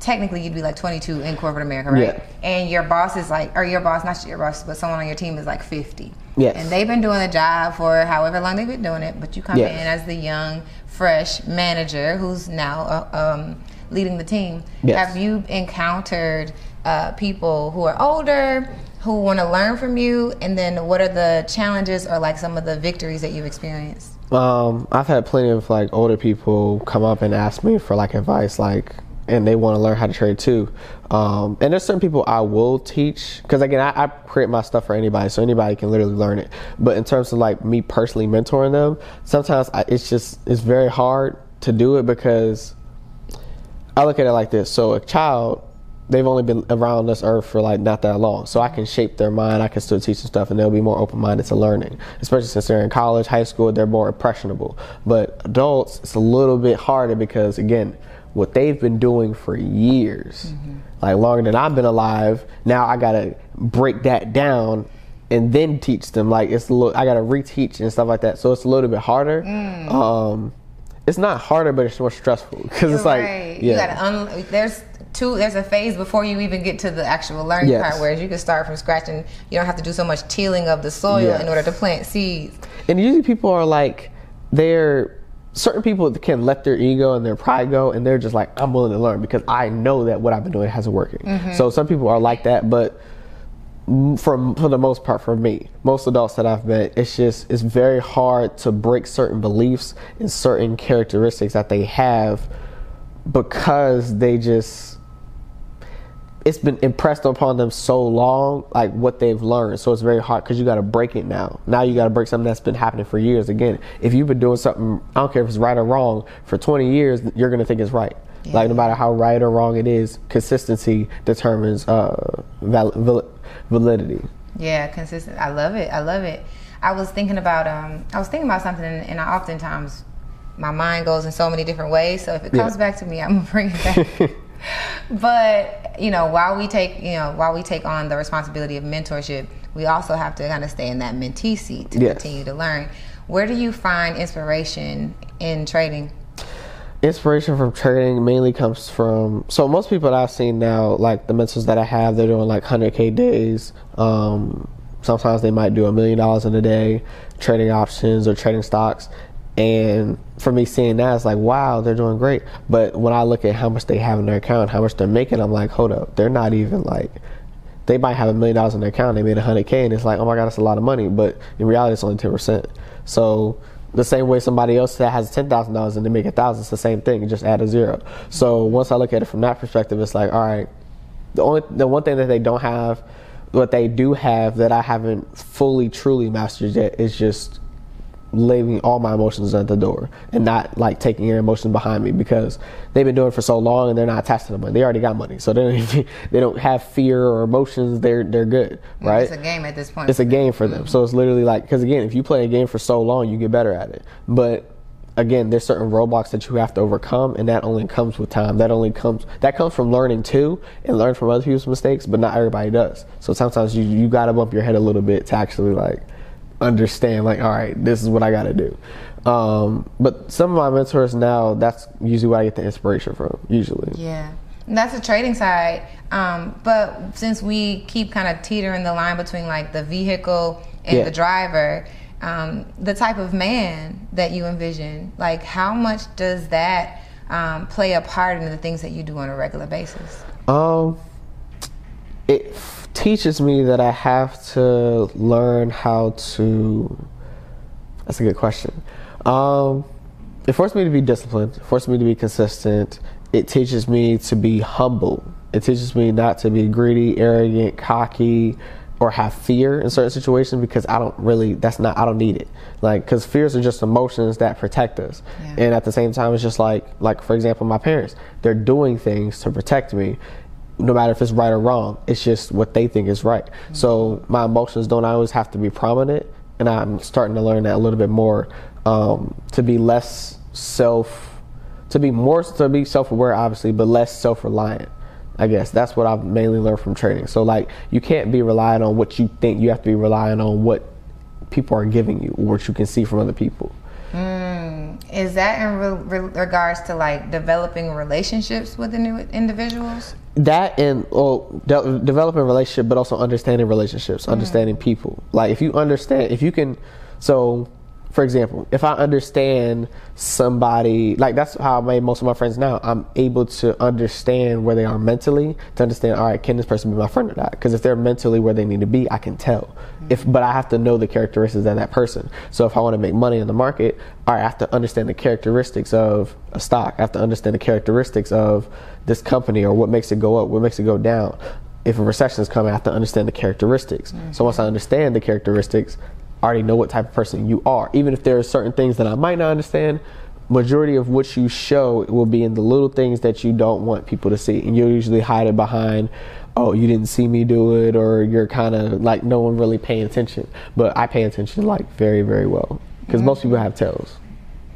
technically you'd be like 22 in corporate america right Yeah. and your boss is like or your boss not your boss but someone on your team is like 50 Yes. and they've been doing the job for however long they've been doing it but you come Yes. in as the young fresh manager who's now uh, um, leading the team Yes. have you encountered uh, people who are older who want to learn from you and then what are the challenges or like some of the victories that you've experienced Um, I've had plenty of like older people come up and ask me for like advice, like, and they want to learn how to trade too. Um, and there's certain people I will teach because again, I, I create my stuff for anybody, so anybody can literally learn it. But in terms of like me personally mentoring them, sometimes I, it's just it's very hard to do it because I look at it like this. So a child, they've only been around this earth for like not that long. So I can shape their mind. I can still teach them stuff, and they'll be more open minded to learning. Especially since they're in college, high school, they're more impressionable. But adults, it's a little bit harder because again, what they've been doing for years, mm-hmm. like longer than I've been alive. Now I gotta break that down and then teach them. Like it's a little, I gotta reteach and stuff like that. So it's a little bit harder. Mm. Um, it's not harder, but it's more stressful because it's like right. yeah. you gotta un- there's two there's a phase before you even get to the actual learning yes. part whereas you can start from scratch and you don't have to do so much tilling of the soil yes. in order to plant seeds and usually people are like they're certain people can let their ego and their pride go and they're just like i'm willing to learn because i know that what i've been doing hasn't working mm-hmm. so some people are like that but for for the most part for me most adults that i've met it's just it's very hard to break certain beliefs and certain characteristics that they have because they just it's been impressed upon them so long, like what they've learned. So it's very hard because you got to break it now. Now you got to break something that's been happening for years. Again, if you've been doing something, I don't care if it's right or wrong, for 20 years, you're going to think it's right. Yeah. Like no matter how right or wrong it is, consistency determines uh, val- validity. Yeah, consistent. I love it. I love it. I was thinking about um, I was thinking about something, and I oftentimes my mind goes in so many different ways. So if it comes yeah. back to me, I'm gonna bring it back. but you know, while we take you know while we take on the responsibility of mentorship, we also have to kind of stay in that mentee seat to yes. continue to learn. Where do you find inspiration in trading? Inspiration from trading mainly comes from so most people that I've seen now, like the mentors that I have, they're doing like 100k days. Um, sometimes they might do a million dollars in a day trading options or trading stocks and for me seeing that, it's like, wow, they're doing great. But when I look at how much they have in their account, how much they're making, I'm like, hold up, they're not even like, they might have a million dollars in their account, they made a 100K, and it's like, oh my God, that's a lot of money. But in reality, it's only 10%. So the same way somebody else that has $10,000 and they make a thousand, it's the same thing, just add a zero. So once I look at it from that perspective, it's like, all right, the only, the one thing that they don't have, what they do have that I haven't fully, truly mastered yet is just leaving all my emotions at the door and not like taking your emotions behind me because they've been doing it for so long and they're not attached to the money. They already got money, so they don't even, they don't have fear or emotions. They're they're good, right? It's a game at this point. It's a game for them. Mm-hmm. So it's literally like because again, if you play a game for so long, you get better at it. But again, there's certain roadblocks that you have to overcome, and that only comes with time. That only comes that comes from learning too, and learn from other people's mistakes. But not everybody does. So sometimes you you got to bump your head a little bit to actually like understand like all right this is what i got to do. Um, but some of my mentors now that's usually where i get the inspiration from usually. Yeah. That's the trading side. Um, but since we keep kind of teetering the line between like the vehicle and yeah. the driver um, the type of man that you envision like how much does that um, play a part in the things that you do on a regular basis? Um it teaches me that I have to learn how to. That's a good question. Um, it forced me to be disciplined. It forced me to be consistent. It teaches me to be humble. It teaches me not to be greedy, arrogant, cocky, or have fear in certain situations because I don't really. That's not. I don't need it. Like because fears are just emotions that protect us, yeah. and at the same time, it's just like like for example, my parents. They're doing things to protect me, no matter if it's right or wrong. It's just what they think is right. Mm-hmm. So my emotions don't always have to be prominent, and I'm starting to learn that a little bit more um, to be less self, to be more to be self-aware, obviously, but less self-reliant. I guess that's what I've mainly learned from trading. So like you can't be relying on what you think. You have to be relying on what people are giving you or what you can see from other people. Mm. Is that in re- re- regards to like developing relationships with the new individuals? that and well de- developing relationship but also understanding relationships mm understanding people. Like if you understand if you can so for example if i understand somebody like that's how i made most of my friends now. I'm able to understand where they are mentally to understand all right can this person be my friend or not? Because if they're mentally where they need to be i can tell if but i have to know the characteristics of that person so if i want to make money in the market all right i have to understand the characteristics of a stock i have to understand the characteristics of this company or what makes it go up, what makes it go down. If a recession is coming, I have to understand the characteristics. Mm-hmm. So once I understand the characteristics, I already know what type of person you are. Even if there are certain things that I might not understand, majority of what you show will be in the little things that you don't want people to see, and you'll usually hide it behind. Oh, you didn't see me do it, or you're kind of like no one really paying attention. But I pay attention like very, very well because mm-hmm. most people have tails.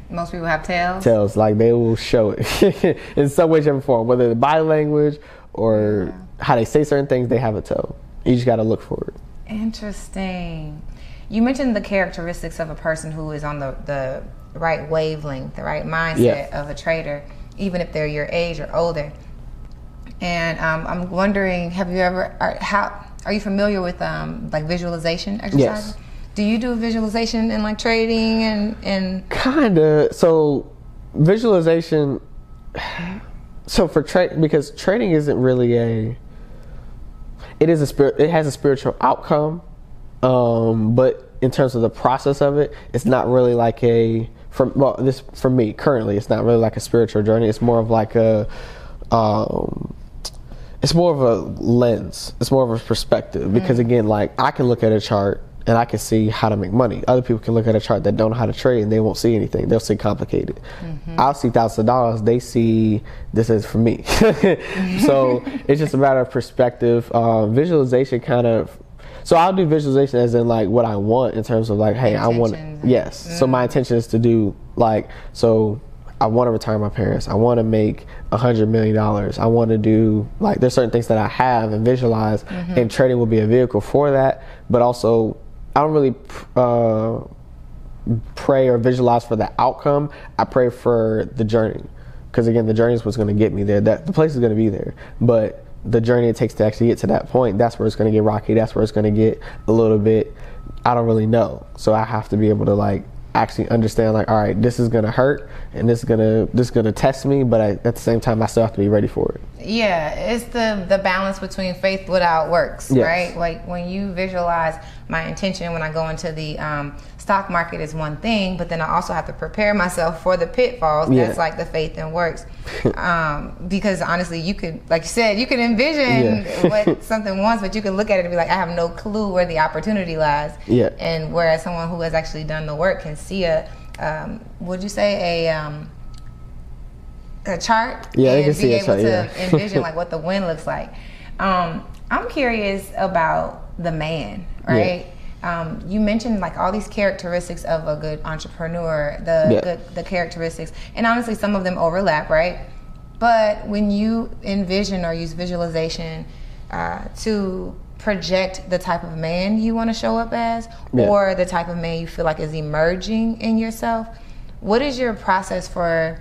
Most people have tails. Tails, like they will show it in some way, shape, or form, whether the body language or yeah. how they say certain things. They have a tail. You just got to look for it. Interesting. You mentioned the characteristics of a person who is on the the right wavelength, the right mindset yeah. of a trader, even if they're your age or older. And um, I'm wondering, have you ever are, how are you familiar with um, like visualization exercises? Yes. Do you do visualization in like trading and and kinda? So visualization. So for trade, because trading isn't really a. It is a spirit. It has a spiritual outcome, um, but in terms of the process of it, it's not really like a. From well, this for me currently, it's not really like a spiritual journey. It's more of like a. Um, it's more of a lens. It's more of a perspective because mm. again, like I can look at a chart and I can see how to make money. Other people can look at a chart that don't know how to trade and they won't see anything. They'll see complicated. Mm-hmm. I'll see thousands of dollars. They see this is for me. so it's just a matter of perspective. Uh, visualization kind of. So I'll do visualization as in like what I want in terms of like, hey, I want. Yes. Mm. So my intention is to do like so. I want to retire my parents. I want to make a hundred million dollars. I want to do like there's certain things that I have and visualize, mm-hmm. and trading will be a vehicle for that. But also I don't really uh, pray or visualize for the outcome. I pray for the journey, because again, the journey is what's going to get me there. That the place is going to be there, but the journey it takes to actually get to that point, that's where it's going to get rocky. That's where it's going to get a little bit. I don't really know, so I have to be able to like actually understand like all right this is gonna hurt and this is gonna this is gonna test me but I, at the same time i still have to be ready for it yeah it's the the balance between faith without works yes. right like when you visualize my intention when i go into the um, stock market is one thing, but then I also have to prepare myself for the pitfalls. Yeah. That's like the faith and works. um, because honestly, you could, like you said, you can envision yeah. what something wants, but you can look at it and be like, I have no clue where the opportunity lies. Yeah. And whereas someone who has actually done the work can see a, um, would you say a, um, a chart? Yeah, and can be see able chart, to yeah. envision like what the wind looks like. Um, I'm curious about the man, right? Um, you mentioned like all these characteristics of a good entrepreneur, the yeah. good, the characteristics, and honestly, some of them overlap, right? But when you envision or use visualization uh, to project the type of man you want to show up as, yeah. or the type of man you feel like is emerging in yourself, what is your process for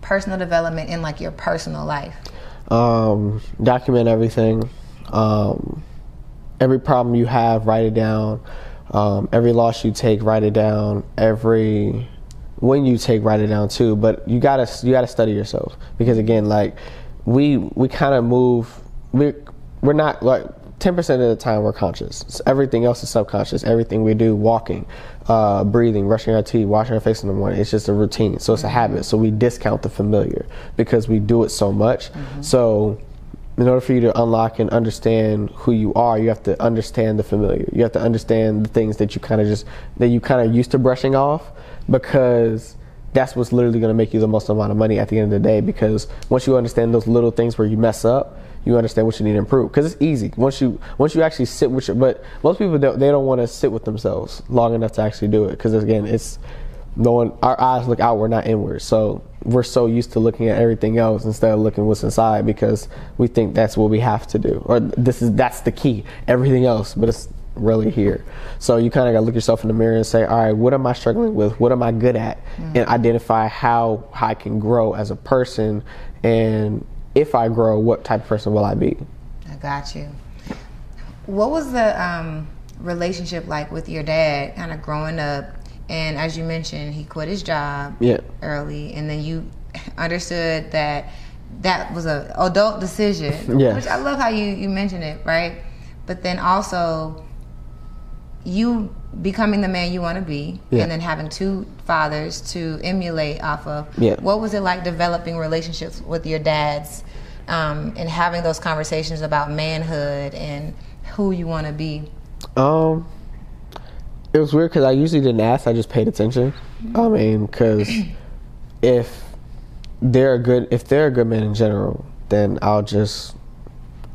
personal development in like your personal life? Um, document everything. Um, every problem you have, write it down. Um, every loss you take, write it down. Every when you take, write it down too. But you gotta you gotta study yourself because again, like we we kind of move. We we're not like. 10% of the time we're conscious. everything else is subconscious. Everything we do, walking, uh, breathing, brushing our teeth, washing our face in the morning, it's just a routine. So it's a habit. So we discount the familiar because we do it so much. Mm-hmm. So in order for you to unlock and understand who you are, you have to understand the familiar. You have to understand the things that you kind of just that you kind of used to brushing off because that's what's literally going to make you the most amount of money at the end of the day because once you understand those little things where you mess up, you understand what you need to improve. Because it's easy. Once you once you actually sit with your but most people don't they don't want to sit with themselves long enough to actually do it because again it's no one our eyes look outward not inward. So we're so used to looking at everything else instead of looking what's inside because we think that's what we have to do. Or this is that's the key. Everything else but it's really here. So you kind of got to look yourself in the mirror and say all right what am i struggling with? What am i good at? Mm-hmm. and identify how, i can grow as a person. And if i grow what type of person will i be? I got you. What was the um, relationship like with your dad kind of growing up and as you mentioned, he quit his job yeah. early, and then you understood that that was a adult decision. Yeah. Which I love how you you mentioned it, right? But then also you becoming the man you want to be yeah. and then having two fathers to emulate off of yeah. what was it like developing relationships with your dads um, and having those conversations about manhood and who you want to be um it was weird because I usually didn't ask. I just paid attention. I mean, because if they're a good if they're a good man in general, then I'll just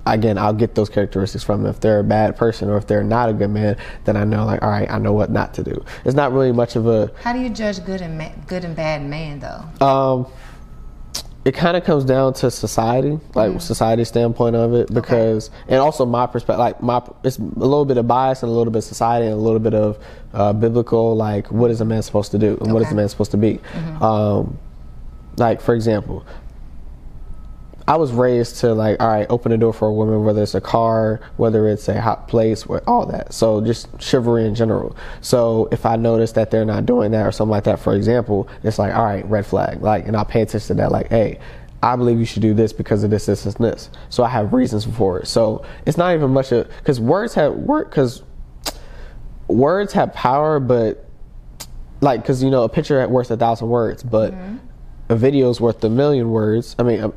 again I'll get those characteristics from them. If they're a bad person or if they're not a good man, then I know like all right, I know what not to do. It's not really much of a How do you judge good and ma- good and bad man though? um it kind of comes down to society, like society standpoint of it, because and also my perspective, like my it's a little bit of bias and a little bit of society and a little bit of uh, biblical, like what is a man supposed to do and what is a man supposed to be. Um, like for example, I was raised to like, all right, open the door for a woman, whether it's a car, whether it's a hot place, all that. So just chivalry in general. So if I notice that they're not doing that or something like that, for example, it's like, all right, red flag. Like, and I'll pay attention to that. Like, hey, I believe you should do this because of this, this, and this. So I have reasons for it. So it's not even much of because words have work because words have power, but like because you know a picture worth a thousand words, but mm-hmm. a video's worth a million words. I mean,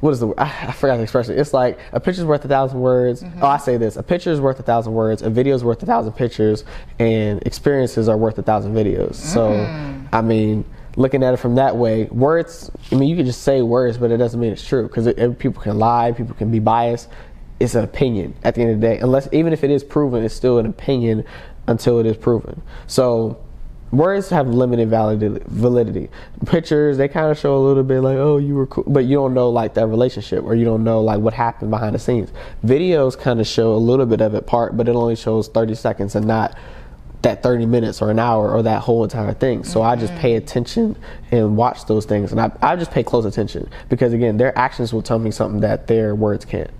what is the? I, I forgot the expression. It's like a picture's worth a thousand words. Mm-hmm. Oh, I say this: a picture's worth a thousand words. A video's worth a thousand pictures, and experiences are worth a thousand videos. So, mm. I mean. Looking at it from that way, words. I mean, you can just say words, but it doesn't mean it's true because people can lie, people can be biased. It's an opinion at the end of the day. Unless, even if it is proven, it's still an opinion until it is proven. So, words have limited validity, validity. Pictures, they kind of show a little bit like, oh, you were cool, but you don't know like that relationship or you don't know like what happened behind the scenes. Videos kind of show a little bit of it part, but it only shows 30 seconds and not that 30 minutes or an hour or that whole entire thing. So I just pay mm-hmm. attention and watch those things and I, I just pay close attention because again, their actions will tell me something that their words can't.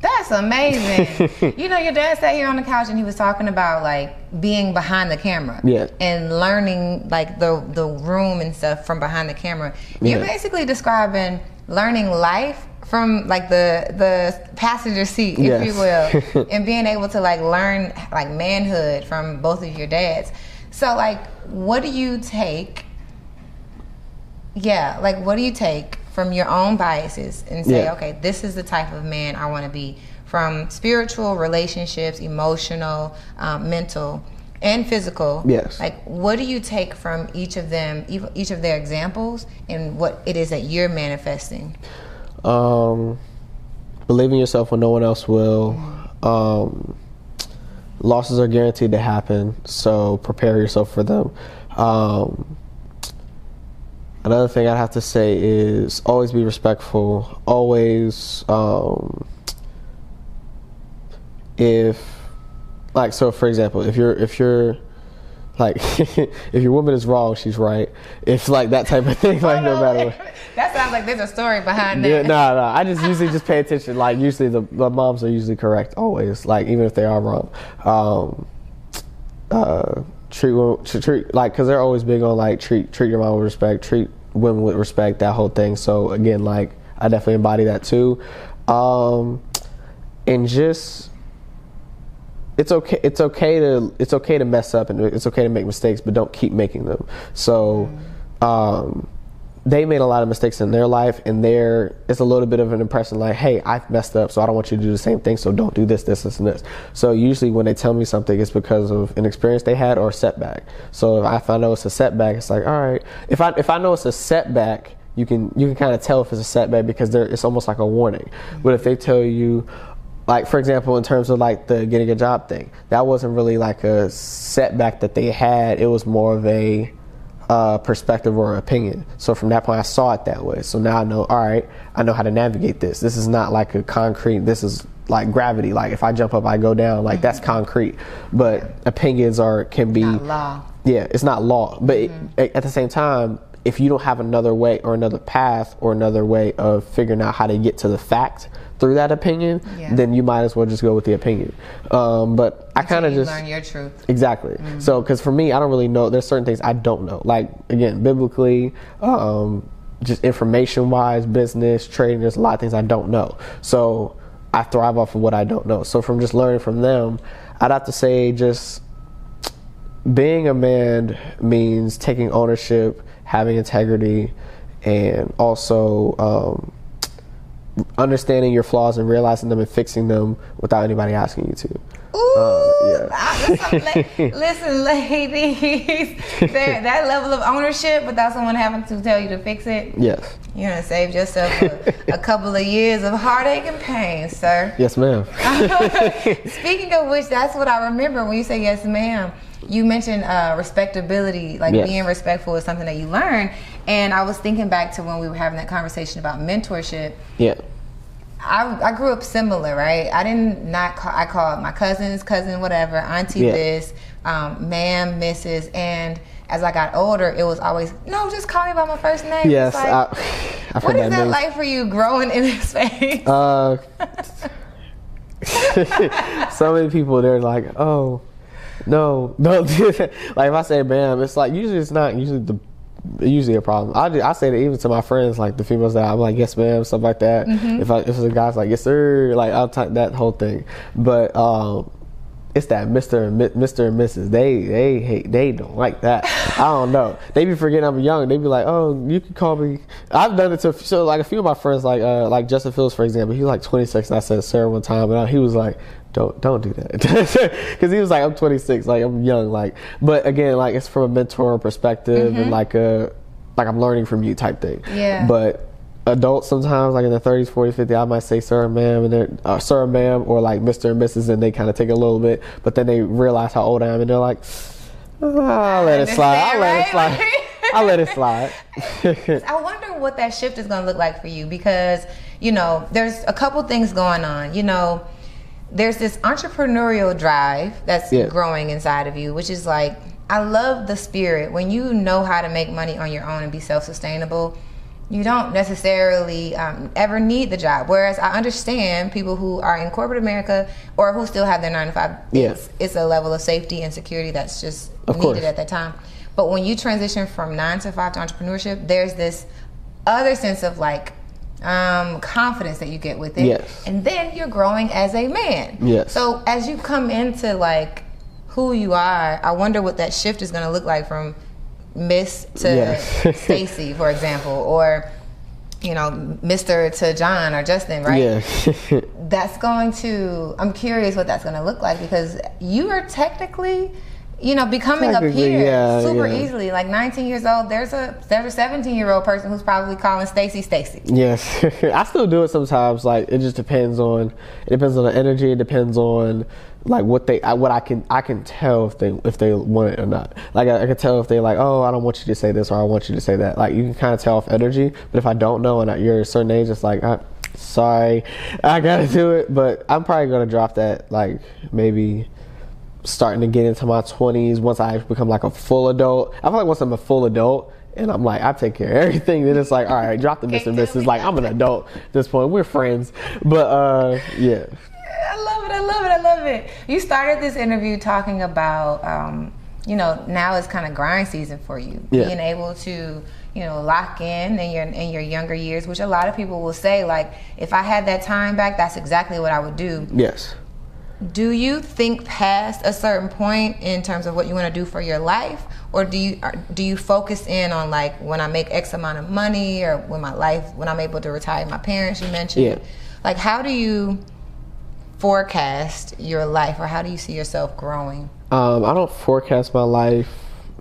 That's amazing. you know, your dad sat here on the couch and he was talking about like being behind the camera. Yeah. And learning like the the room and stuff from behind the camera. You're basically describing learning life from like the the passenger seat, if Yes. you will, and being able to like learn like manhood from both of your dads. So like what do you take yeah, like what do you take from your own biases and say, Yeah. okay, this is the type of man I want to be from spiritual, relationships, emotional, um, mental, and physical. Yes. Like, what do you take from each of them, each of their examples, and what it is that you're manifesting? Um, believe in yourself when no one else will. Um, losses are guaranteed to happen, so prepare yourself for them. Um, another thing I'd have to say is always be respectful. Always, um, if like so, for example, if you're if you're like if your woman is wrong, she's right. If like that type of thing, like no matter. That sounds like there's a story behind that. Yeah, no, no. I just usually just pay attention. Like usually the, the moms are usually correct always. Like even if they are wrong. Um, uh, treat treat like because they're always big on like treat treat your mom with respect, treat women with respect, that whole thing. So again, like I definitely embody that too. Um, and just it's okay it's okay to it's okay to mess up and it's okay to make mistakes but don't keep making them so um they made a lot of mistakes in their life and there it's a little bit of an impression like hey i've messed up so i don't want you to do the same thing so don't do this this this and this. So usually when they tell me something it's because of an experience they had or a setback. So if I, know it's a setback it's like all right if i if i know it's a setback you can you can kind of tell if it's a setback because there it's almost like a warning. But if they tell you like for example in terms of like the getting a job thing that wasn't really like a setback that they had. It was more of a uh, perspective or opinion. So from that point i saw it that way. So now i know all right i know how to navigate this. This is not like a concrete this is like gravity. Like if i jump up i go down. Like that's concrete. But opinions are can be Not law. yeah, it's not law, but it, at the same time, if you don't have another way or another path or another way of figuring out how to get to the fact through that opinion, Yeah. then you might as well just go with the opinion. Um, but I kind of just learn your truth. Exactly. So, because for me, I don't really know. There's certain things I don't know. Like again, biblically, um, just information wise, business, trading. There's a lot of things I don't know. So I thrive off of what I don't know. So from just learning from them, I'd have to say just being a man means taking ownership, having integrity, and also um, understanding your flaws and realizing them and fixing them without anybody asking you to. Ooh, Uh, yeah. ah, listen, ladies, that level of ownership without someone having to tell you to fix it, Yes. you're gonna save yourself a, a couple of years of heartache and pain, sir. Yes, ma'am. Speaking of which, that's what I remember when you say yes, ma'am. You mentioned uh, respectability, like Yes. being respectful is something that you learn. And I was thinking back to when we were having that conversation about mentorship. yeah. I, I grew up similar, right? I didn't not call, I called my cousins, cousin, whatever, auntie Yeah. this, um, ma'am, Mrs. And as I got older, it was always no, just call me by my first name. Yes. Like, I, I've what heard that news. like for you growing in this space? Uh, so many people they're like, oh, no, don't do that. Like if I say ma'am, it's like usually it's not usually the usually a problem. I do, I say that even to my friends, like the females that I'm like yes ma'am, stuff like that. If I if the guys like yes sir, like I'll type that whole thing. But um, it's that Mr. and Mi- Mr. and Mrs. They they hate they don't like that. I don't know. They be forgetting I'm young. They be like, oh, you can call me. I've done it to so like a few of my friends, like uh, like Justin Fields for example. He was like 26, and I said sir one time, and I, he was like. Don't don't do that because he was like I'm 26 like I'm young like but again like it's from a mentor perspective and like a like I'm learning from you type thing Yeah. but adults sometimes like in the 30s 40s 50 i might say sir and ma'am and then uh, sir and ma'am or like mr and mrs and they kind of take a little bit but then they realize how old i am and they're like "Oh, i'll let it slide i'll let it slide i'll let it slide I wonder what that shift is going to look like for you because, you know, there's a couple things going on. You know, there's this entrepreneurial drive that's Yeah. growing inside of you, which is like, I love the spirit. When you know how to make money on your own and be self sustainable, you don't necessarily um, ever need the job. Whereas I understand people who are in corporate America or who still have their nine to five. Yeah. It's, it's a level of safety and security that's just Of needed course. at that time. But when you transition from nine to five to entrepreneurship, there's this other sense of like um, confidence that you get with it. Yes. And then you're growing as a man. Yes. So as you come into like who you are, I wonder what that shift is going to look like from Miss to Yes. Stacy, for example, or you know, Mr. to John or Justin, right? yeah that's going to i'm curious what that's going to look like because you are technically you know becoming a peer yeah, super yeah. easily like 19 years old there's a there's a 17 year old person who's probably calling stacy stacy Yes, I still do it sometimes. Like it just depends on it depends on the energy. It depends on like what they I- what I can I can tell if they if they want it or not. Like I, I can tell if they like oh I don't want you to say this or I want you to say that. Like you can kind of tell off energy. But if I don't know and you're a certain age, it's like I, sorry, I gotta do it. But I'm probably gonna drop that like maybe starting to get into my 20s once I become like a full adult. I feel like once I'm a full adult and I'm like, I take care of everything, then it's like, all right, drop the Mr. and Mrs. Like, I'm an adult at this point. We're friends. But uh, yeah. i love it i love it i love it you started this interview talking about um, you know now it's kind of grind season for you Yeah. being able to you know lock in in your in your younger years which a lot of people will say like if i had that time back that's exactly what i would do Yes. Do you think past a certain point in terms of what you want to do for your life, or do you do you focus in on like when I make X amount of money, or when my life when I'm able to retire my parents? You mentioned, Yeah. like how do you forecast your life, or how do you see yourself growing? Um, I don't forecast my life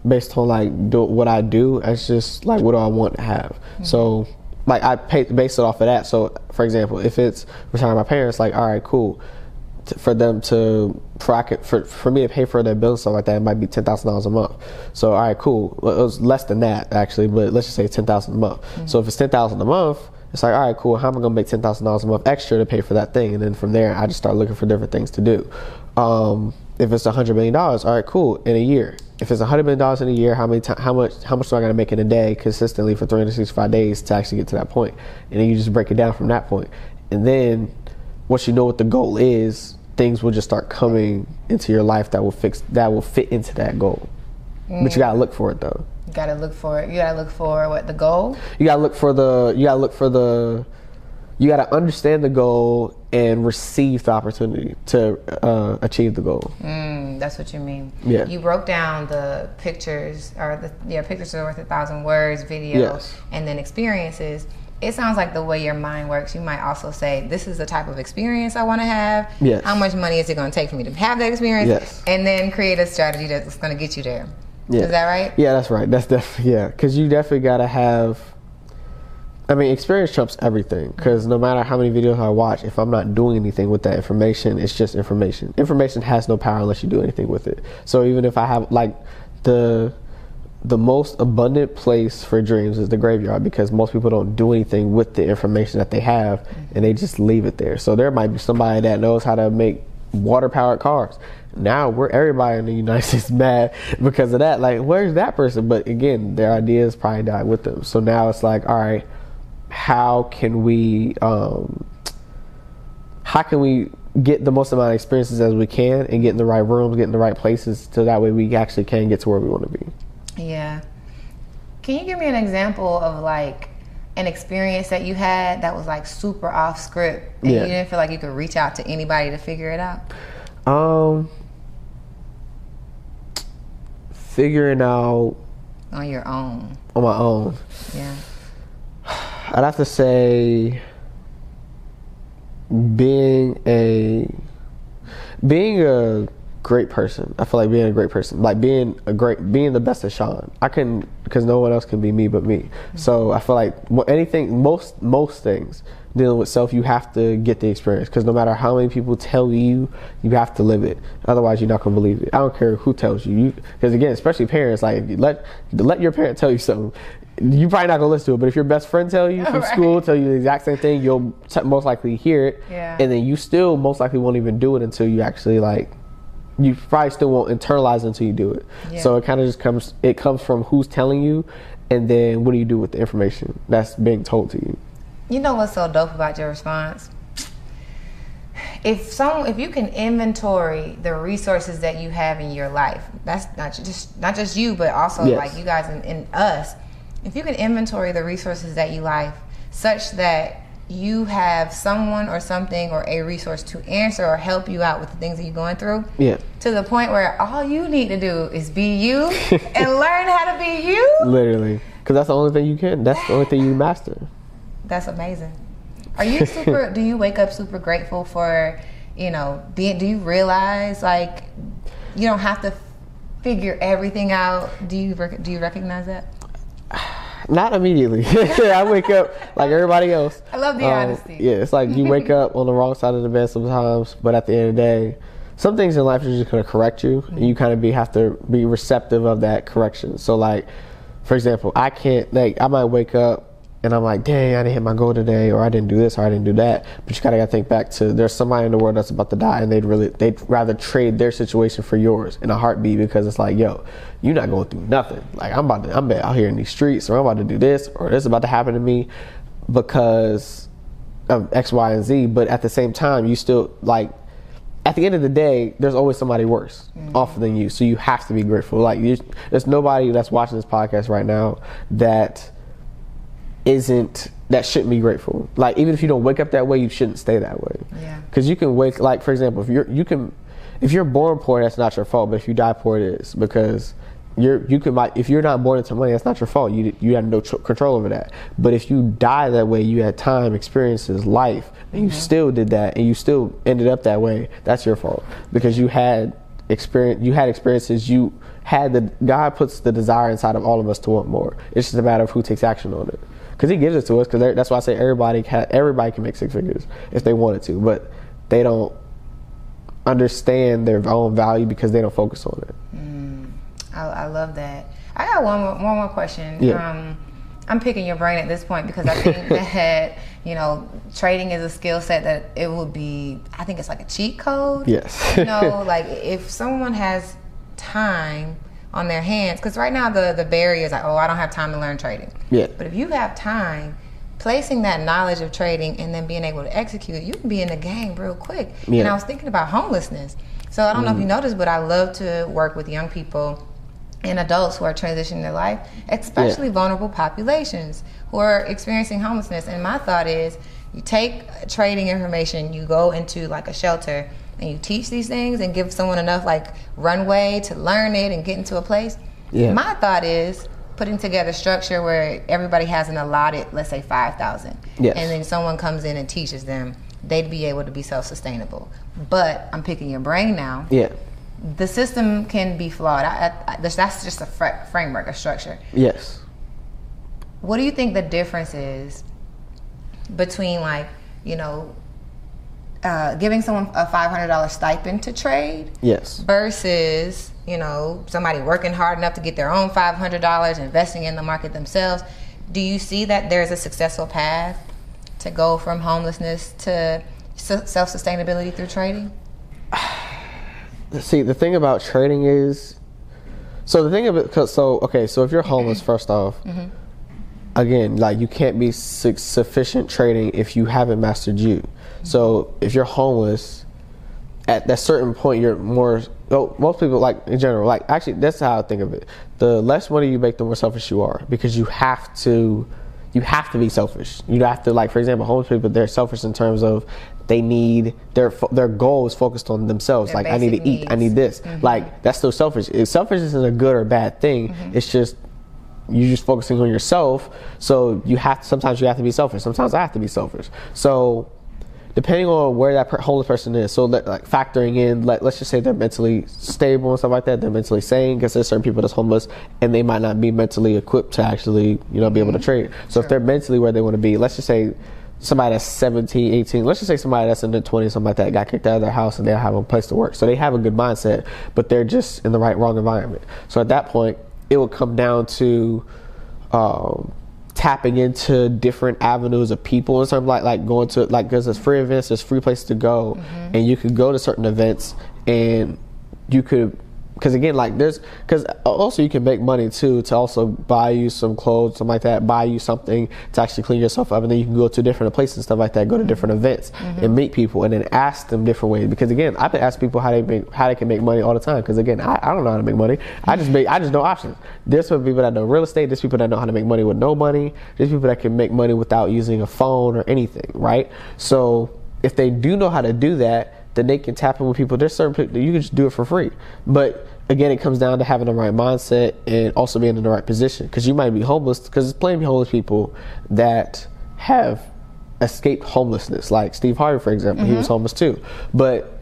based on like do, what I do. It's just like what do I want to have. So like I pay, base it off of that. So for example, if it's retiring my parents, like all right, cool. T- For them to for I could, for for me to pay for their bills stuff like that, it might be ten thousand dollars a month. So all right, cool. It was less than that actually, but let's just say ten thousand a month. So if it's ten thousand a month, it's like all right, cool. How am I gonna make ten thousand dollars a month extra to pay for that thing? And then from there, I just start looking for different things to do. Um, if it's hundred million dollars, all right, cool. In a year, if it's hundred million dollars in a year, how many ti how much how much do I got to make in a day consistently for 365 days to actually get to that point? And then you just break it down from that point. And then once you know what the goal is, things will just start coming into your life that will fix that will fit into that goal. But you gotta look for it though. You gotta look for it. You gotta look for what the goal. You gotta look for the you gotta look for the you gotta understand the goal and receive the opportunity to uh, achieve the goal. Mm, that's what you mean. Yeah. You broke down the pictures, or the yeah, pictures are worth a thousand words, video, Yes. and then experiences. It sounds like the way your mind works, you might also say, This is the type of experience I want to have. Yes. How much money is it going to take for me to have that experience? Yes. And then create a strategy that's going to get you there. Yeah. Is that right? Yeah, that's right. That's definitely yeah, because you definitely gotta have. I mean, experience trumps everything. Because no matter how many videos I watch, if I'm not doing anything with that information, it's just information. Information has no power unless you do anything with it. So even if I have like the the most abundant place for dreams is the graveyard because most people don't do anything with the information that they have and they just leave it there. So there might be somebody that knows how to make water powered cars. Now we're everybody in the United States mad because of that. Like, where's that person? But again, their ideas probably died with them. So now it's like, all right, how can we um, how can we get the most amount of experiences as we can and get in the right rooms, get in the right places, so that way we actually can get to where we want to be. Yeah. Can you give me an example of like an experience that you had that was like super off script and Yeah. you didn't feel like you could reach out to anybody to figure it out? Um, figuring out On your own. on my own. Yeah. I'd have to say being a being a great person. I feel like being a great person, like being a great, being the best Ashon. I can because no one else can be me but me. So I feel like anything, most most things dealing with self, you have to get the experience because no matter how many people tell you, you have to live it. Otherwise, you're not gonna believe it. I don't care who tells you. Because again, especially parents, like let let your parent tell you something. You probably not gonna listen to it, but if your best friend tell you from Right. school, tell you the exact same thing, you'll t- most likely hear it, Yeah. and then you still most likely won't even do it until you actually like you probably still won't internalize until you do it. Yeah. So it kind of just comes it comes from who's telling you and then what do you do with the information that's being told to you. You know what's so dope about your response? If some, if you can inventory the resources that you have in your life, that's not just not just you, but also Yes. like you guys and, and us. If you can inventory the resources that you life, such that you have someone or something or a resource to answer or help you out with the things that you're going through, Yeah. to the point where all you need to do is be you and learn how to be you. Literally. Cuz that's the only thing you can. That's the only thing you master. That's amazing. Are you super? do you wake up super grateful for, you know, being? Do you realize like you don't have to figure everything out? Do you rec- do you recognize that? Not immediately. I wake up like everybody else. I love the Um, honesty. Yeah, it's like you wake up on the wrong side of the bed sometimes, but at the end of the day, some things in life are just gonna correct you, and you kind of be have to be receptive of that correction. So like, for example, I can't like I might wake up and I'm like, dang, I didn't hit my goal today, or I didn't do this, or I didn't do that. But you gotta, gotta think back to there's somebody in the world that's about to die, and they'd really they'd rather trade their situation for yours in a heartbeat because it's like, yo, you're not going through nothing. Like I'm about to, I'm out here in these streets, or I'm about to do this, or this is about to happen to me because of X, Y, and Z. But at the same time, you still like. At the end of the day, there's always somebody worse mm. off than you, so you have to be grateful. Like, there's nobody that's watching this podcast right now that isn't that shouldn't be grateful. Like even if you don't wake up that way, you shouldn't stay that way. Yeah. Because you can wake like for example, if you're you can if you're born poor, that's not your fault. But if you die poor, it is because you're you can if you're not born into money, that's not your fault. You you had no tr- control over that. But if you die that way, you had time, experiences, life, and you mm-hmm. still did that, and you still ended up that way. That's your fault because you had experience. You had experiences. You had the God puts the desire inside of all of us to want more. It's just a matter of who takes action on it. Because He gives it to us. Because that's why I say everybody can, everybody can make six figures if they wanted to, but they don't understand their own value because they don't focus on it. I, I love that. I got one more, one more question. Yeah. Um, I'm picking your brain at this point because I think that you know trading is a skill set that it would be. I think it's like a cheat code. Yes. you know, like if someone has time on their hands, because right now the the barrier is like, oh, I don't have time to learn trading. Yeah. But if you have time, placing that knowledge of trading and then being able to execute, you can be in the game real quick. yeah. And I was thinking about homelessness. So I don't know if you mm-hmm. noticed, but I love to work with young people and adults who are transitioning their life, especially vulnerable populations who are experiencing homelessness. And my thought is, you take trading information, you go into like a shelter, and you teach these things and give someone enough like runway to learn it and get into a place. Yeah. My thought is putting together structure where everybody has an allotted, let's say five thousand, Yes. and then someone comes in and teaches them, they'd be able to be self-sustainable. But I'm picking your brain now. Yeah. The system can be flawed. I, I, I, that's just a fr- framework, a structure. Yes. What do you think the difference is between like you know uh, giving someone a five hundred dollar stipend to trade Yes. versus you know somebody working hard enough to get their own five hundred dollars, investing in the market themselves? Do you see that there's a successful path to go from homelessness to self sustainability through trading? See, the thing about trading is, so the thing of it, 'cause- so okay, so if you're homeless, first off, again, like you can't be su- sufficient trading if you haven't mastered you. So if you're homeless, at that certain point, you're more. Oh, most people like in general, like actually, that's how I think of it. The less money you make, the more selfish you are because you have to. You have to be selfish. You have to like, for example, homeless people. They're selfish in terms of they need their their goal is focused on themselves. Their like I need to eat. I need this. Mm-hmm. Like that's still selfish. If selfish isn't a good or bad thing. Mm-hmm. It's just you're just focusing on yourself. So you have sometimes you have to be selfish. Sometimes I have to be selfish. So depending on where that per- homeless person is, so let, like factoring in, like let's just say they're mentally stable and stuff like that. They're mentally sane because there's certain people that's homeless and they might not be mentally equipped to actually you know be able to trade. So if they're mentally where they want to be, let's just say. Somebody that's 17, 18, let's just say somebody that's in their 20s, something like that, got kicked out of their house and they don't have a place to work. So they have a good mindset, but they're just in the right, wrong environment. So at that point, it will come down to um, tapping into different avenues of people and something like like going to like because there's free events, there's free places to go, mm-hmm. and you could go to certain events and you could because again like there's because also you can make money too to also buy you some clothes something like that buy you something to actually clean yourself up and then you can go to different places and stuff like that go to different events mm-hmm. and meet people and then ask them different ways. Because again i've been asking people how they make how they can make money all the time. Because again I, I don't know how to make money. I just make i just know options. There's some people that know real estate there's people that know how to make money with no money there's people that can make money without using a phone or anything right? So if they do know how to do that then they can tap in with people. There's certain people you can just do it for free. But again, it comes down to having the right mindset and also being in the right position. Because you might be homeless. Because there's plenty of homeless people that have escaped homelessness. Like Steve Harvey, for example, he was mm-hmm. homeless too. But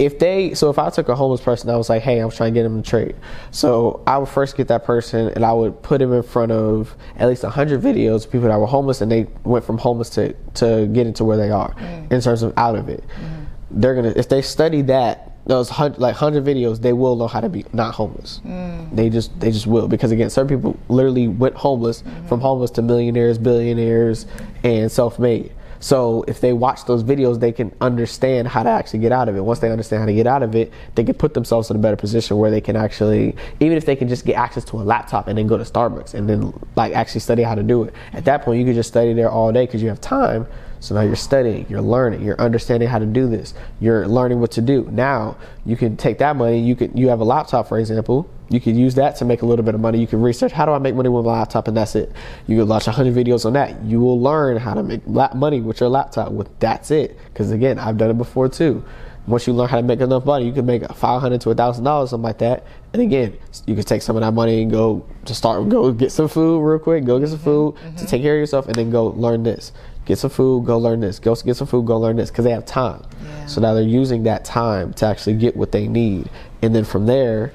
if they so if I took a homeless person, I was like, hey, I was trying to get him to trade. So I would first get that person and I would put him in front of at least hundred videos of people that were homeless and they went from homeless to to getting to where they are mm. in terms of out of it. Mm-hmm. They're gonna if they study that those hundred like hundred videos, they will know how to be not homeless. Mm. They just they just will because again, certain people literally went homeless mm-hmm. from homeless to millionaires, billionaires, and self-made. So if they watch those videos, they can understand how to actually get out of it. Once they understand how to get out of it, they can put themselves in a better position where they can actually, even if they can just get access to a laptop and then go to Starbucks and then like actually study how to do it. At that point, you could just study there all day because you have time. So now you're studying, you're learning, you're understanding how to do this, you're learning what to do. Now you can take that money. You could you have a laptop, for example. You could use that to make a little bit of money. You can research how do I make money with my laptop, and that's it. You could watch 100 videos on that. You will learn how to make money with your laptop. With that's it. Because again, I've done it before too. Once you learn how to make enough money, you can make 500 to 1,000 dollars, something like that. And again, you can take some of that money and go to start, go get some food real quick, go get some food mm-hmm. to take care of yourself, and then go learn this. Get some food, go learn this. Go get some food, go learn this, because they have time. So now they're using that time to actually get what they need, and then from there,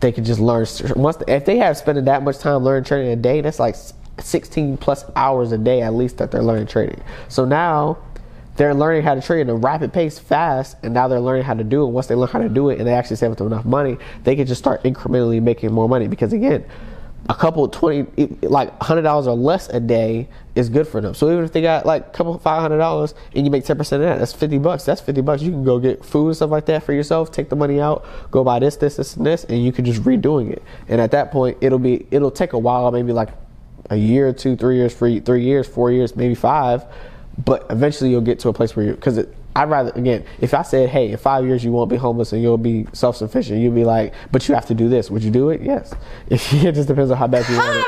they can just learn. Once if they have spending that much time learning trading a day, that's like 16 plus hours a day at least that they're learning trading. So now they're learning how to trade at a rapid pace fast and now they're learning how to do it once they learn how to do it and they actually save up enough money they can just start incrementally making more money because again a couple 20 like $100 or less a day is good for them. So even if they got like a couple $500 and you make 10% of that that's 50 bucks. That's 50 bucks. You can go get food and stuff like that for yourself take the money out go buy this this this and this and you can just redoing it. And at that point it'll be it'll take a while maybe like a year, two, three years, three, three years, four years, maybe five. But eventually you'll get to a place where you, because I'd rather, again, if I said, hey, in five years you won't be homeless and you'll be self sufficient, you'd be like, but you have to do this. Would you do it? Yes. It just depends on how bad you want it.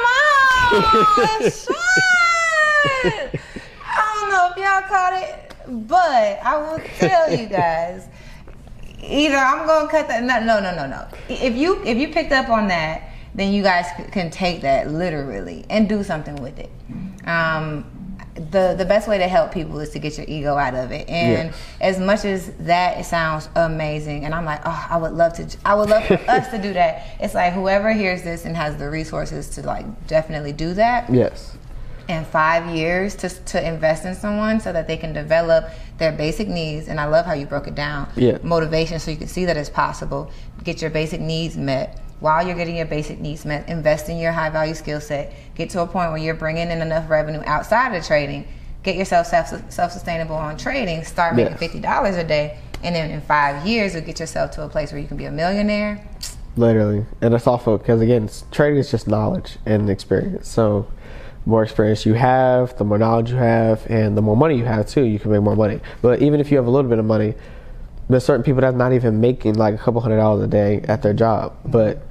Come on, Sean! I don't know if y'all caught it, but I will tell you guys. Either I'm gonna cut that. No, no, no, no, no. If you if you picked up on that, then you guys can take that literally and do something with it. Um, the the best way to help people is to get your ego out of it. And as much as that it sounds amazing, and I'm like, oh, I would love to, I would love for us to do that. It's like whoever hears this and has the resources to like definitely do that Yes. in five years to, to invest in someone so that they can develop their basic needs. And I love how you broke it down. Yeah. Motivation so you can see that it's possible. Get your basic needs met. While you're getting your basic needs met, invest in your high value skill set. Get to a point where you're bringing in enough revenue outside of trading. Get yourself self self sustainable on trading. Start making Yes. fifty dollars a day, and then in five years, you'll get yourself to a place where you can be a millionaire. Literally, and it's also because again, trading is just knowledge and experience. So, more experience you have, the more knowledge you have, and the more money you have too, you can make more money. But even if you have a little bit of money, there's certain people that's not even making like a couple hundred dollars a day at their job. But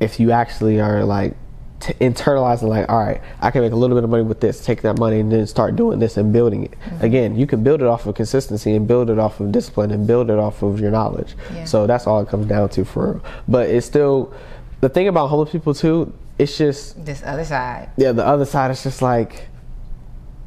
if you actually are like t- internalizing, like, all right, I can make a little bit of money with this, take that money and then start doing this and building it. Mm-hmm. Again, you can build it off of consistency and build it off of discipline and build it off of your knowledge. Yeah. So that's all it comes down to for real. But it's still the thing about homeless people too. It's just This other side. yeah. The other side is just like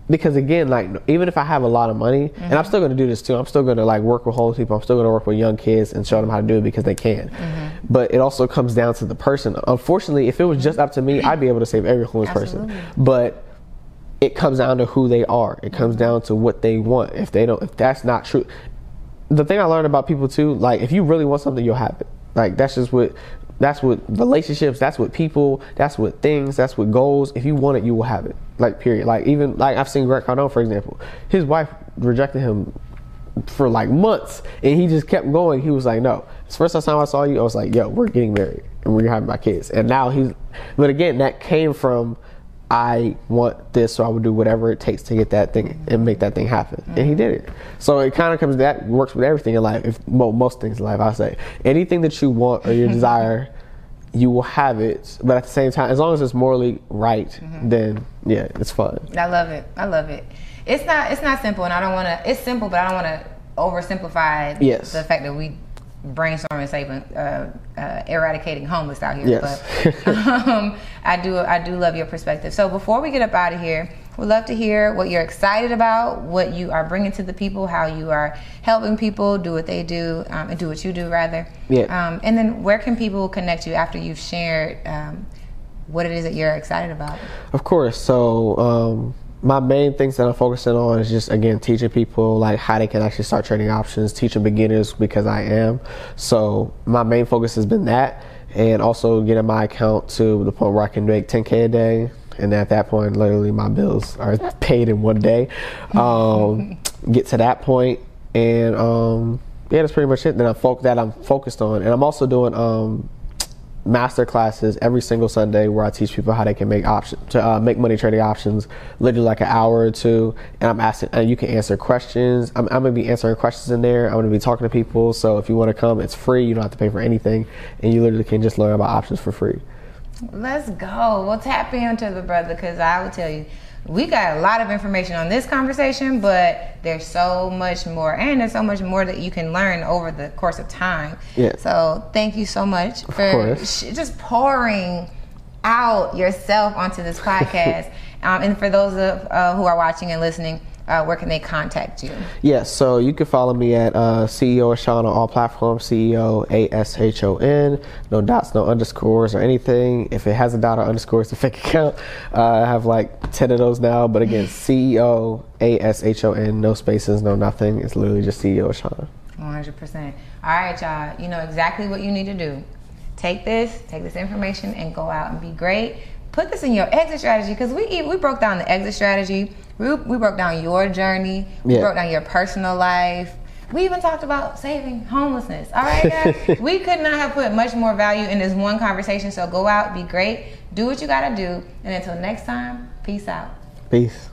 because again, like even if I have a lot of money, and I'm mm-hmm. still going to do this too. I'm still going to like work with homeless people. I'm still going to work with young kids and show them how to do it because they can. Mm-hmm. But it also comes down to the person. Unfortunately, if it was just up to me, I'd be able to save every homeless person. But it comes down to who they are. It comes down to what they want. If they don't, if that's not true, the thing I learned about people too, like if you really want something, you'll have it. Like that's just what that's what relationships, that's what people, that's what things, that's what goals. If you want it, you will have it. Like period. Like even like I've seen Grant Cardone for example. His wife rejected him for like months and he just kept going. He was like, No. It's first time I saw you, I was like, Yo, we're getting married and we're having my kids. And now he's but again, that came from I want this, so I would do whatever it takes to get that thing and make that thing happen. And he did it. So it kind of comes that works with everything in life. If mo most things in life, I say anything that you want or you desire, you will have it. But at the same time, as long as it's morally right, mm-hmm. then yeah, it's fun. I love it. I love it. It's not. It's not simple, and I don't want to. It's simple, but I don't want to oversimplify Yes. the fact that we brainstorming saving uh, uh, eradicating homeless out here. Yes. But um, I do. I do love your perspective. So before we get up out of here, we'd love to hear what you're excited about, what you are bringing to the people, how you are helping people do what they do um, and do what you do rather. Yeah. Um, and then where can people connect you after you've shared um, what it is that you're excited about? Of course. So um, my main things that I'm focusing on is just again teaching people like how they can actually start trading options, teaching beginners because I am. So my main focus has been that, and also getting my account to the point where I can make 10k a day. And at that point, literally my bills are paid in one day. Um, get to that point, and um, yeah, that's pretty much it. Then I'm fo- that I'm focused on, and I'm also doing um, master classes every single Sunday where I teach people how they can make options to uh, make money trading options, literally like an hour or two. And I'm asking, and you can answer questions. I'm, I'm gonna be answering questions in there. I'm gonna be talking to people. So if you want to come, it's free. You don't have to pay for anything, and you literally can just learn about options for free. Let's go. We'll tap into the brother because I will tell you, we got a lot of information on this conversation, but there's so much more, and there's so much more that you can learn over the course of time. Yeah. So thank you so much for sh- just pouring out yourself onto this podcast. um, and for those of, uh, who are watching and listening, uh, where can they contact you? Yes, so you can follow me at uh, CEO Ashon on all platforms, CEO A S H O N, no dots, no underscores or anything. If it has a dot or underscore, it's a fake account. Uh, I have like 10 of those now, but again, CEO A S H O N, no spaces, no nothing. It's literally just CEO Ashon. 100%. All right, y'all. You know exactly what you need to do. Take this, take this information, and go out and be great. Put this in your exit strategy because we we broke down the exit strategy. We, we broke down your journey. We Yeah. broke down your personal life. We even talked about saving homelessness. All right, guys. we could not have put much more value in this one conversation. So go out, be great, do what you got to do, and until next time, peace out. Peace.